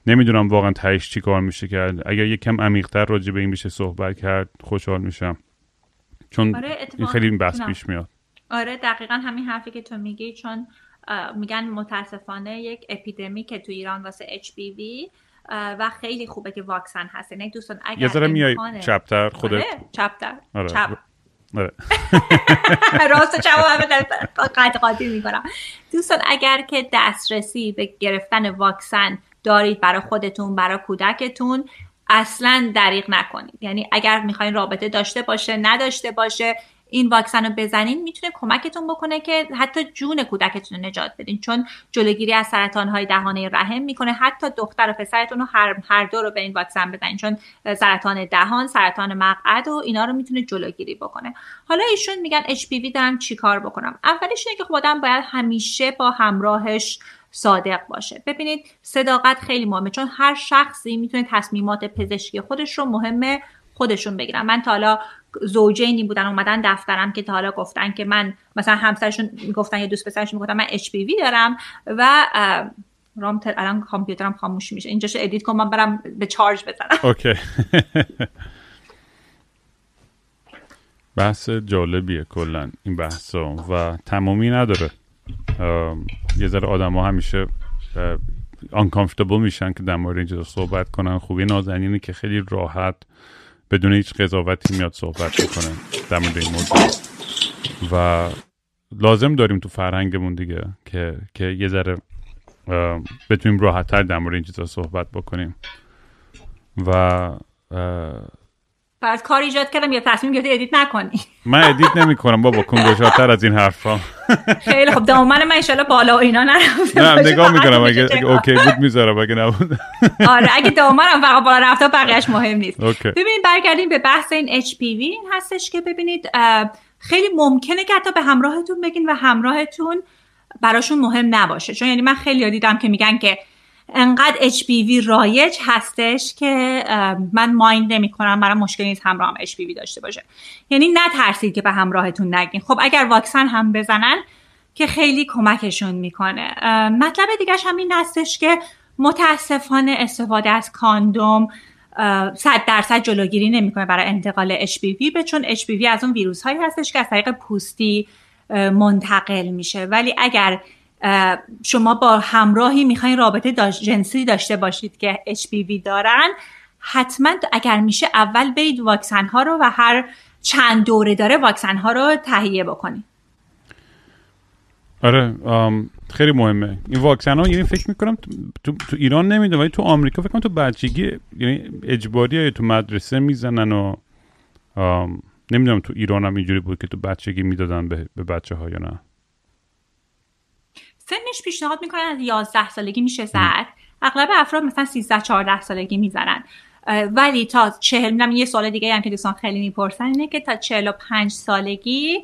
نمی‌دونم واقعا تهش چی کار میشه کرد. اگر یه کم عمیقتر راجع به این میشه صحبت کرد خوشحال میشم. چون آره این خیلی بحث پیش میاد. آره دقیقا همین حرفی که تو میگی چون میگن متاسفانه یک اپیدمی تو ایران واسه HPV و خیلی خوبه که واکسن هست. یعنی دوستان اگر یه ذره میای چپتر خودت. آره چپتر. آره. چپ. آره. راست چپ قطع قاطی می‌کنم دوستان اگر که دسترسی به گرفتن واکسن دارید برای خودتون برای کودکتون اصلا دریغ نکنید. یعنی اگر می‌خواین رابطه داشته باشه نداشته باشه این واکسن رو بزنین می‌تونه کمکتون بکنه که حتی جون کودکتون رو نجات بدین. چون جلوگیری از سرطان های دهانه رحم می‌کنه. حتی دختر و پسرتون رو هر, هر دو رو به این واکسن بزنین. چون سرطان دهان سرطان مقعد و اینا رو می‌تونه جلوگیری بکنه. حالا ایشون میگن HPV دارم چیکار بکنم؟ اولش اینه که خودم باید همیشه با همراهش صادق باشه. ببینید صداقت خیلی مهمه. چون هر شخصی می‌تونه تصمیمات پزشکی خودش رو مهمه خودشون بگیرن. من تا حالا زوجینی بودن اومدن دفترم که تا حالا گفتن که من مثلا همسرشون می‌گفتن یا دوست پسرشون می‌گفتن من HPV دارم و رام الان کامپیوترم خاموش میشه. اینجاش edit کنم من برم به charge بزنم. اوکی. بحث جالبیه کلا این بحث و تمامی نداره. یه ذره آدم ها همیشه uncomfortable میشن که در مورد اینجا صحبت کنن. خوبی نازنینه که خیلی راحت بدون هیچ قضاوتی میاد صحبت می‌کنه در مورد این موضوع. و لازم داریم تو فرهنگمون دیگه که که یه ذره بتونیم راحت تر در مورد این چیزا صحبت بکنیم. و بعد کار ایجاد کردم یا تصمیم گرفتی ادیت نکنی. من edit نمی کنم بابا کنگوشاتر از این حرفا. خیلی خب دامن من انشالله بالا و اینا نرفته نه نگاه می‌کنم اگه, اگه اوکی بود می‌ذارم اگه نبود. آره اگه دامنم فقط بالا رفته بقیهش مهم نیست. ببینید برگردیم به بحث این HPV این هستش که ببینید خیلی ممکنه که حتی به همراهتون بگین و همراهتون براشون مهم نباشه. چون یعنی من خیلی دیدم که میگن که انقدر HPV رایج هستش که من مایند نمی کنم برای مشکلی نیست همراه هم HPV داشته باشه. یعنی نترسید که به همراهتون نگین. خب اگر واکسن هم بزنن که خیلی کمکشون می‌کنه. مطلب دیگرش هم این هستش که متاسفانه استفاده از کاندوم صد درصد جلوگیری نمی‌کنه برای انتقال HPV به چون HPV از اون ویروس هایی هستش که از طریق پوستی منتقل میشه. ولی اگر شما با همراهی می‌خواین رابطه جنسی داشته باشید که HPV دارن. حتما اگر میشه اول برید واکسن ها رو و هر چند دوره داره واکسن ها رو تهیه بکنید. آره خیلی مهمه. این واکسن ها یعنی فکر می‌کنم تو, تو ایران نمیده ولی تو آمریکا فکر کنم تو بچگی یعنی اجباری تو مدرسه می‌زنن و نمی‌دونم تو ایران هم اینجوری بود که تو بچگی می‌دادن به, به بچه ها یا نه. سنش پیشنهاد می‌کنن از 11 سالگی میشه زد. اغلب افراد مثلا 13 14 سالگی می‌زنن. ولی تا چهل می‌دونم یه سال دیگه هم که دوستان خیلی می‌پرسن اینه که تا 45 سالگی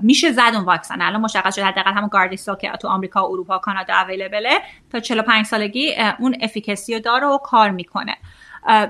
میشه زد اون واکسن؟ الان مشخص شده حداقل همون گاردیسو که تو آمریکا و اروپا کانادا اویلیبله. تا 45 سالگی اون افیکسی رو داره و کار می‌کنه.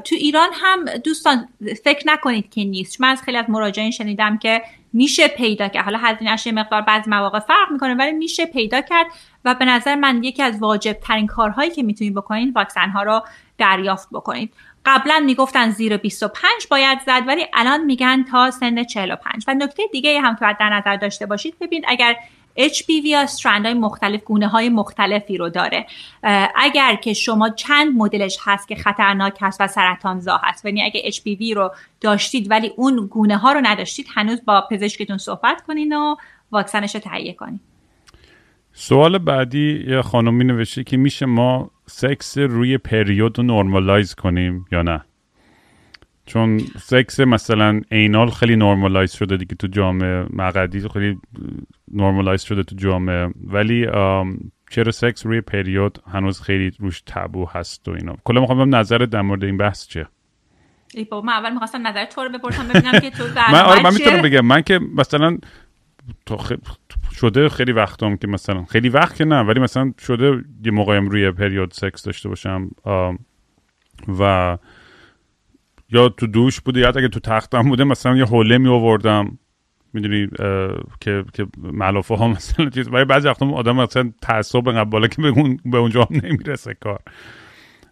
تو ایران هم دوستان فکر نکنید که نیست. من از خیلی از مراجعین شنیدم که میشه پیدا کرد. حالا هزینهش یه مقدار بعض مواقع فرق می‌کنه ولی میشه پیدا کرد و به نظر من یکی از واجب ترین کارهایی که می‌تونید بکنید واکسن ها رو دریافت بکنید. قبلا می‌گفتن زیر 25 باید زد ولی الان میگن تا سن 45 و نکته دیگه هم که باید در نظر داشته باشید ببینید اگر HPV استرند های مختلف گونه های مختلفی رو داره. اگر که شما چند مدلش هست که خطرناک هست و سرطان زا هست یعنی اگه HPV رو داشتید ولی اون گونه ها رو نداشتید هنوز با پزشکتون صحبت کنین و واکسنش رو تهیه کنین. سوال بعدی یه خانمی نوشته که میشه ما سکس روی پریود رو normalize کنیم یا نه؟ چون سکس مثلا anal خیلی normalize شده دیگه تو جامعه مقدی خیلی normalize شده تو جامعه. ولی چرا سکس روی پریود هنوز خیلی روش taboo هست و اینا؟ کلا می‌خوام نظرت در مورد این بحث چیه؟ ای بابا من اول می‌خواستم نظر تو رو بپرسم ببینم که تو من آره من می‌تونم بگم. من که مثلا تو شده خیلی وقتام که مثلا خیلی وقت که نه ولی مثلا شده یه موقعیم روی پریود سکس داشته باشم. و یا تو دوش بوده یا اگه تو تختم بوده مثلا یه حوله می آوردم می‌دونی که که ملافه ها مثلا چیز. برای بعضی وقتا آدم مثلا تعصب انقدر بالا که به, اون به اونجا هم نمی‌رسه کار.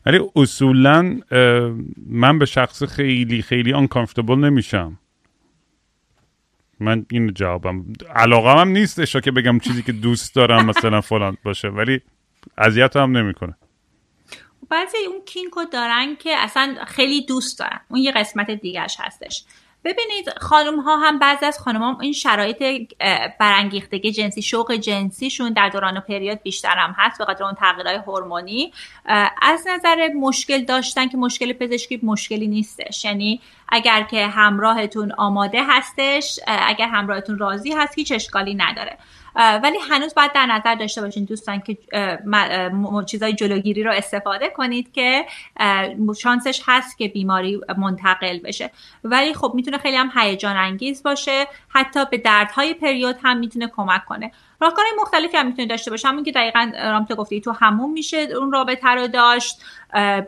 ولی اصولا من به شخص خیلی خیلی uncomfortable نمیشم. من این جوابم علاقه هم نیستش که بگم چیزی که دوست دارم مثلا فلان باشه. ولی اذیت هم نمی‌کنه. بعضی اون کینکو دارن که اصلا خیلی دوست دارن. اون یه قسمت دیگرش هستش. ببینید خانم ها هم بعضی از خانم ها این شرایط برانگیختگی جنسی شوق جنسیشون در دوران و پریود بیشتر هم هست به خاطر اون تغییرهای هورمونی. از نظر مشکل داشتن که مشکل پزشکی مشکلی نیستش. یعنی اگر که همراهتون آماده هستش اگر همراهتون راضی هست هیچ اشکالی نداره. ولی هنوز باید در نظر داشته باشین دوستان که چیزای جلوگیری رو استفاده کنید که شانسش هست که بیماری منتقل بشه. ولی خب می‌تونه خیلی هم هیجان انگیز باشه. حتی به دردهای پریود هم می‌تونه کمک کنه. راهکارهای مختلفی هم می‌تونه داشته باشه. همون که دقیقا رامتا گفتی تو همون میشه اون رابطه رو داشت.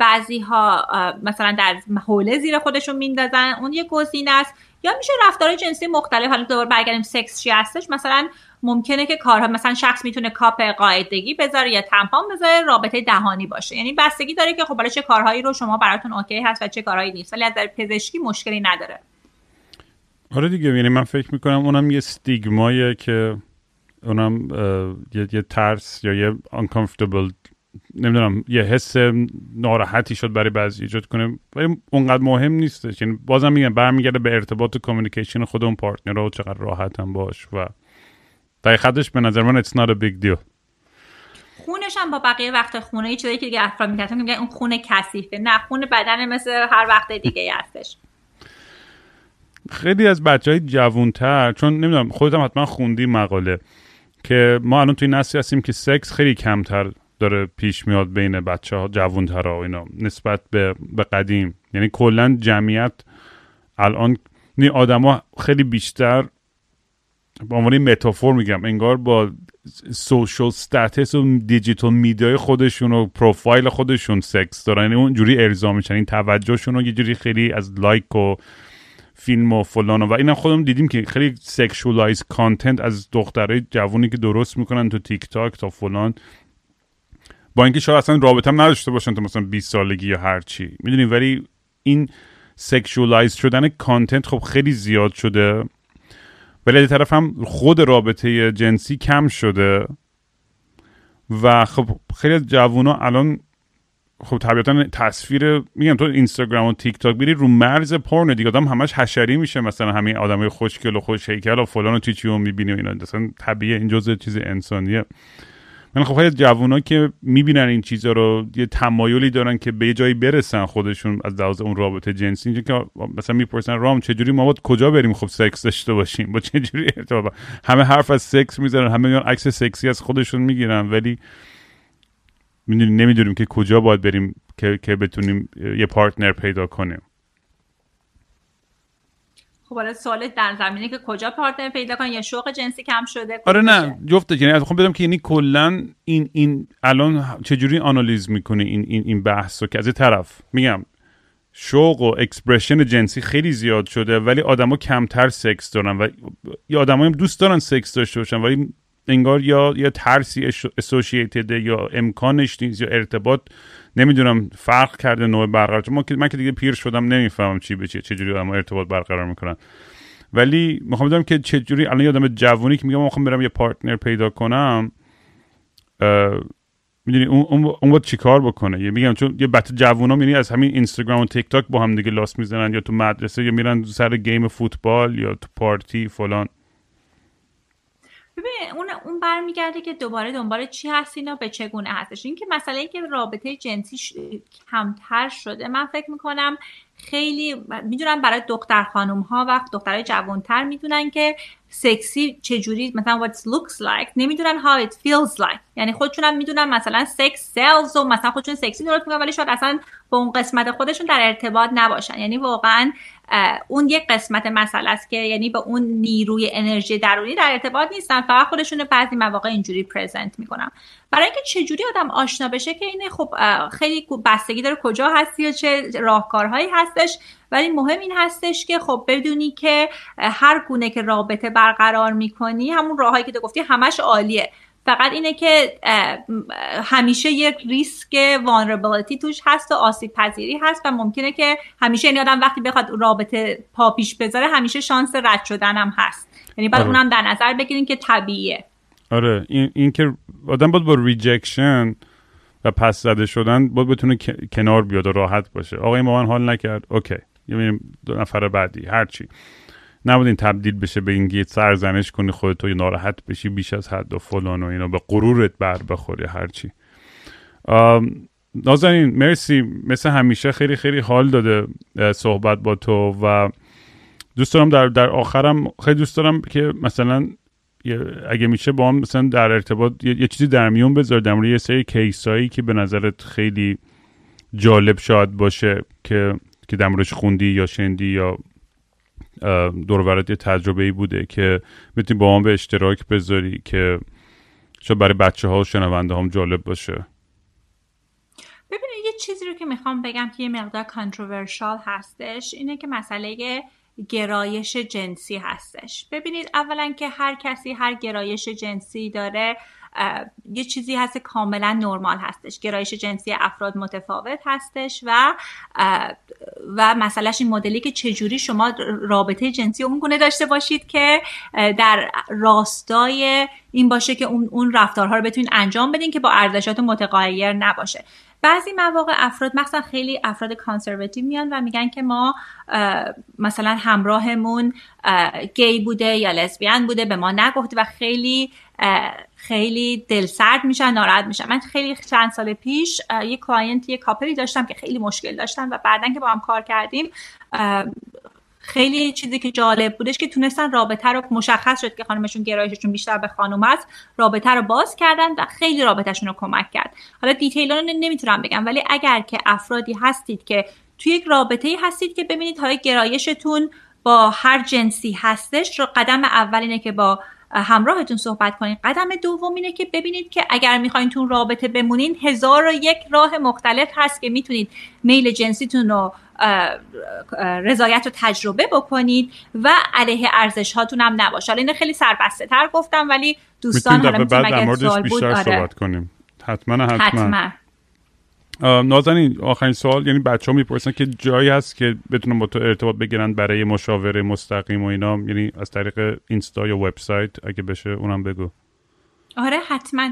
بعضی ها مثلا در حوله زیر خودشون میندازن. اون یه گزینه است. یا میشه رفتار جنسی مختلف حالا دوباره برگردیم سکس چی هستش مثلا ممکنه که کارها مثلا شخص می‌تونه کاپ قاعدگی بذاره یا تمپان بذاره رابطه دهانی باشه. یعنی بستگی داره که خب برای چه کارهایی رو شما براتون اوکی هست و چه کارهایی نیست ولی از پزشکی مشکلی نداره. آره دیگه یعنی من فکر می‌کنم اونم یه استیگمایه که اونم یه, یه ترس یا یه uncomfortable نمی‌دونم یه حس ناراحتی شد برای بعضی ایجاد کنه ولی اونقدر مهم نیستش یعنی بازم میگم برمیگرده به ارتباط و کامیکیشن خود اون پارتنر و چقدر راحت هم باش و دقیقتش به نظر من it's not a big deal. خونش هم با بقیه وقت خونه یه چیزایی که دیگه افراد میگن میگن اون خونه کثیفه نه خون بدن مثل هر وقت دیگه هستش. خیلی از بچه های جوونتر چون نمی‌دونم خودم حتما خوندی مقاله که ما الان توی نسلی هستیم که سکس خیلی کمتر داره پیش میاد بین بچه ها جوون و اینا. نسبت به, به قدیم. یعنی کلا جمعیت الان آدما خیلی بیشتر به عنوان metaphor میگم. انگار با social status و digital media ی خودشون و پروفایل خودشون سکس دارن. یعنی اونجوری ارضا میشن. این توجهشون رو یه جوری خیلی از like و فیلم و فلان و اینا خودمون دیدیم که خیلی sexualize content از دخترای جوونی که درست می‌کنن تو تیک تاک تا فلان. با اینکه شاید اصلا رابطه هم نداشته باشن تا مثلا 20 سالگی یا هر چی. می‌دونیم ولی این sexualize شدن content خب خیلی زیاد شده. ولی از طرف هم خود رابطه جنسی کم شده. و خب خیلی از جوونا الان خب طبیعتا تصویر میگم تو اینستاگرام و تیک تاک بیری رو مرز پرن دیگه. آدم همش حشری میشه مثلا همین آدمای خوشگل و خوش هیکل و فلان و چی چی می‌بینی و اینا. اصلا طبیعه این جزء چیز انسانیه. من خب خیلی جوونا که می‌بینن این چیزا رو یه تمایلی دارن که به جایی برسن خودشون از لحاظ اون رابطه جنسی. اینجا که مثلا می‌پرسن رام چجوری ما باید کجا بریم خب سکس داشته باشیم؟ با چجوری همه حرف از سکس می‌زنن همه میان عکس سکسی از خودشون می‌گیرن. ولی می‌دونیم نمی‌دونیم که کجا باید بریم که, که بتونیم یه partner پیدا کنیم. خب حالا سوال در زمینه که کجا partner پیدا کنیم یا شوق جنسی کم شده؟ آره نه جفته یعنی خب بدم که یعنی کلا این این الان چجوری آنالیز می‌کنه این این این بحث که از طرف میگم شوق و expression جنسی خیلی زیاد شده ولی آدما کمتر سکس دارن و یا آدمایی هم دوست دارن سکس داشته باشن ولی انگار یا یا ترسی associated یا امکانش نیست یا ارتباط نمی‌دونم فرق کرده نوع برقرار ما من که دیگه پیر شدم نمی‌فهمم چی به چه چجوری آدم ارتباط برقرار می‌کنن. ولی می‌خوام بدونم که چجوری الان یادم جوونی که میگم می‌خوام برم یه partner پیدا کنم می‌دونی اون اون, باید چیکار بکنه؟ یه میگم چون یه بچه جوونا می‌بینی از همین اینستاگرام و تیک تاک با هم دیگه لاس می‌زنن یا تو مدرسه یا میرن سر game فوتبال یا تو پارتی فلان. ببین اون اون برمیگرده که دوباره دنبال چی هستین و به چگونه هستش. این که مسئله ای که رابطه جنسی کمتر شده من فکر می‌کنم خیلی می‌دونم برای دختر خانم ها و دخترای جوانتر می‌دونن که سکسی چجوری مثلا what it looks like نمی‌دونن how it feels like. یعنی خودشون هم می‌دونن مثلا سکس سلز و مثلا خودشون سکسی درست می‌کنن ولی شاید اصلا با اون قسمت خودشون در ارتباط نباشن. یعنی واقعا اون یک قسمت مسئله است که یعنی به اون نیروی انرژی درونی در ارتباط نیستن. فقط خودشون بعضی مواقع اینجوری پرزنت می‌کنن. برای اینکه چجوری آدم آشنا بشه که اینه خب خیلی بستگی داره کجا هستی و چه راهکارهایی هستش. ولی مهم این هستش که خب بدونی که هر گونه که رابطه برقرار می‌کنی همون راههایی که تو گفتی همش عالیه. فقط اینه که همیشه یک ریسک وانربلیتی توش هست و آسیب پذیری هست و ممکنه که همیشه این آدم وقتی بخواد رابطه پا پیش بذاره همیشه شانس رد شدن هم هست. یعنی باید آره. اونم در نظر بگیرین که طبیعیه. آره. این, این که آدم باید با rejection و پس زده شدن باید بتونه کنار بیاد و راحت باشه. آقا این با من حال نکرد. okay. یه دو نفر بعدی هرچی نباید این تبدیل بشه به این guilt سرزنش کنی خودتو ناراحت بشی بیش از حد و فلان و اینا به غرورت بر بخوری هرچی نازنین مرسی. مثل همیشه خیلی خیلی حال داده صحبت با تو و دوست دارم در, در آخرم خیلی دوست دارم که مثلا اگه میشه با هم مثلا در ارتباط یه, چیزی در میون بذار در مورد یه سری کیسایی که به نظرت خیلی جالب شاید باشه که که در موردش خوندی یا شندی یا دور یه تجربه ای بوده که می‌تونی با هم به اشتراک بذاری که شاید برای بچه ها و شنونده هم جالب باشه. ببینید یه چیزی رو که می‌خوام بگم که یه مقدار کانتروورشال هستش اینه که مسئله گرایش جنسی هستش. ببینید اولا که هر کسی هر گرایش جنسی داره یه چیزی هست کاملا نرمال هستش. گرایش جنسی افراد متفاوت هستش و و مسئلهش این مدلی که چجوری شما رابطه جنسی اون گونه داشته باشید که در راستای این باشه که اون, اون رفتارها رو بتونید انجام بدین که با ارزشات متغیر نباشه. بعضی مواقع افراد مثلا خیلی افراد conservative میان و میگن که ما مثلا همراهمون گی بوده یا لسبیان بوده به ما نگفته و خیلی خیلی دلسرد میشن ناراحت میشن. من خیلی چند سال پیش یه client یه couple ی داشتم که خیلی مشکل داشتن و بعدا که با هم کار کردیم خیلی چیزی که جالب بودش که تونستن رابطه رو مشخص شد که خانمشون گرایششون بیشتر به خانم است رابطه رو باز کردن و خیلی رابطهشون رو کمک کرد. حالا دیتیل رو نمی‌تونم بگم ولی اگر که افرادی هستید که توی یک رابطه هستید که ببینید های گرایشتون با هر جنسی هستش رو قدم اول اینه که با همراهتون صحبت کنید قدم دوم اینه که ببینید که اگر می‌خواین تون رابطه بمونین هزار و یک راه مختلف هست که می‌تونید میل جنسیتون رو رضایت رو تجربه بکنید و علیه ارزش هاتون هم نباشه حالا خیلی سربسته تر گفتم ولی دوستان حالا می‌تونیم اگر سوال بود آره. صحبت کنیم حتما حتما, حتما. نازنین آخرین سوال. یعنی بچه ها می‌پرسن که جایی هست که بتونن با تو ارتباط بگیرن برای مشاوره مستقیم و اینا. یعنی از طریق اینستا یا وبسایت اگه بشه اونم بگو. آره حتما.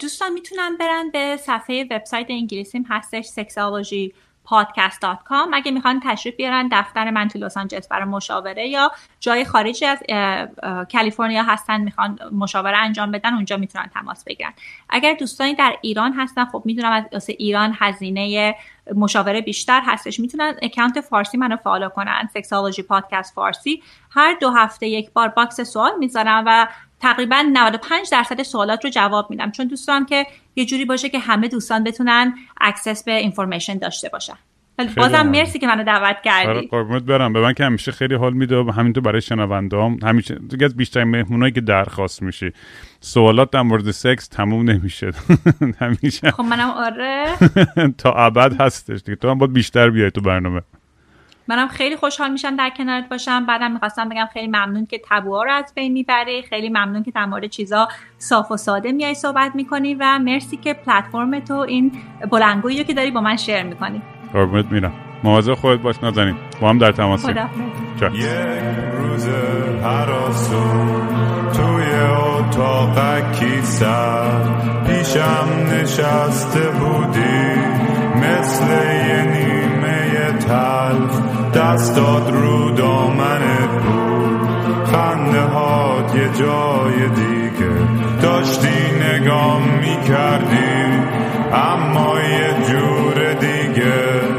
دوستان می‌تونن برن به صفحه وبسایت انگلیسیم هستش sexology podcast.com اگه می‌خوان تشریف بیارن دفتر من تو لس آنجلس برای مشاوره یا جای خارجی از کالیفرنیا هستن می‌خوان مشاوره انجام بدن اونجا می‌تونن تماس بگیرن. اگر دوستانی در ایران هستن خب می‌دونم از ایران هزینه مشاوره بیشتر هستش. می‌تونن اکانت فارسی منو follow کنن Sexology Podcast فارسی. هر دو هفته یک بار box سوال می‌ذارم و تقریبا 95 درصد سوالات رو جواب میدم. چون دوست دارم که یه جوری باشه که همه دوستان بتونن access به information داشته باشن. بازم مرسی که منو دعوت کردی. آره، قربونت برم. به من که همیشه خیلی حال میده و همینطور برای شنوندهام همیشه دیگه از بیشتر مهمونایی که درخواست میشی. سوالات در مورد سکس تموم نمیشه. همیشه. خب منم آره. تا ابد هستش دیگه. تو هم باید بیشتر بیای تو برنامه. منم خیلی خوشحال میشم در کنارت باشم. بعدم می‌خواستم بگم خیلی ممنون که تبوها رو از بین می‌بری. خیلی ممنون که در مورد چیزا صاف و ساده میای صحبت می‌کنی و مرسی که پلتفرم تو این بلنگویی رو که داری با من شیر می‌کنی. قربونت میرم. مواظب خودت باش نزنیم با هم در تماس یک روز توی اتاقکی سر پیشم نشسته بودی مثل یه نیمه تلخ. دستاد رو دامنت بود خنده هات یه جای دیگه. داشتی نگام می‌کردی اما یه جور دیگه.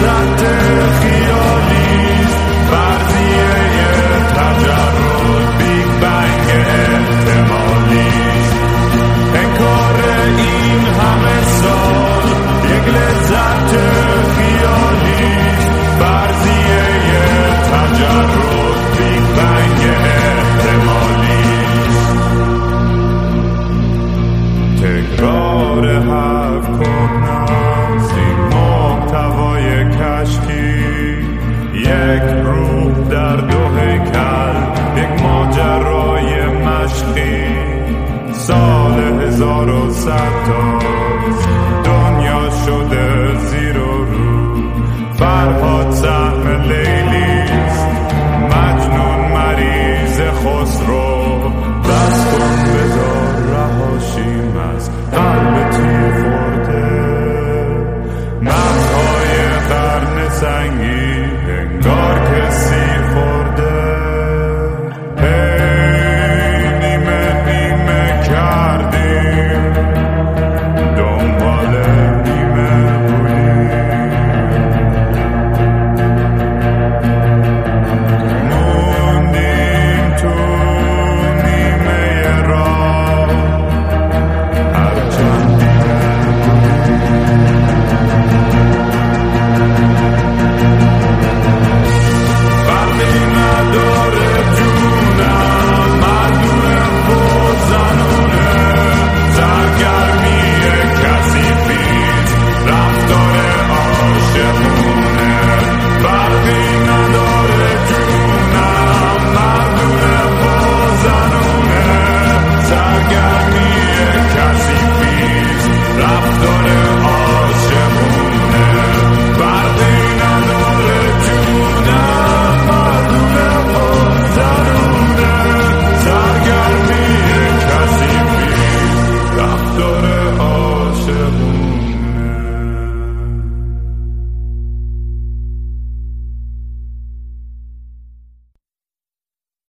یک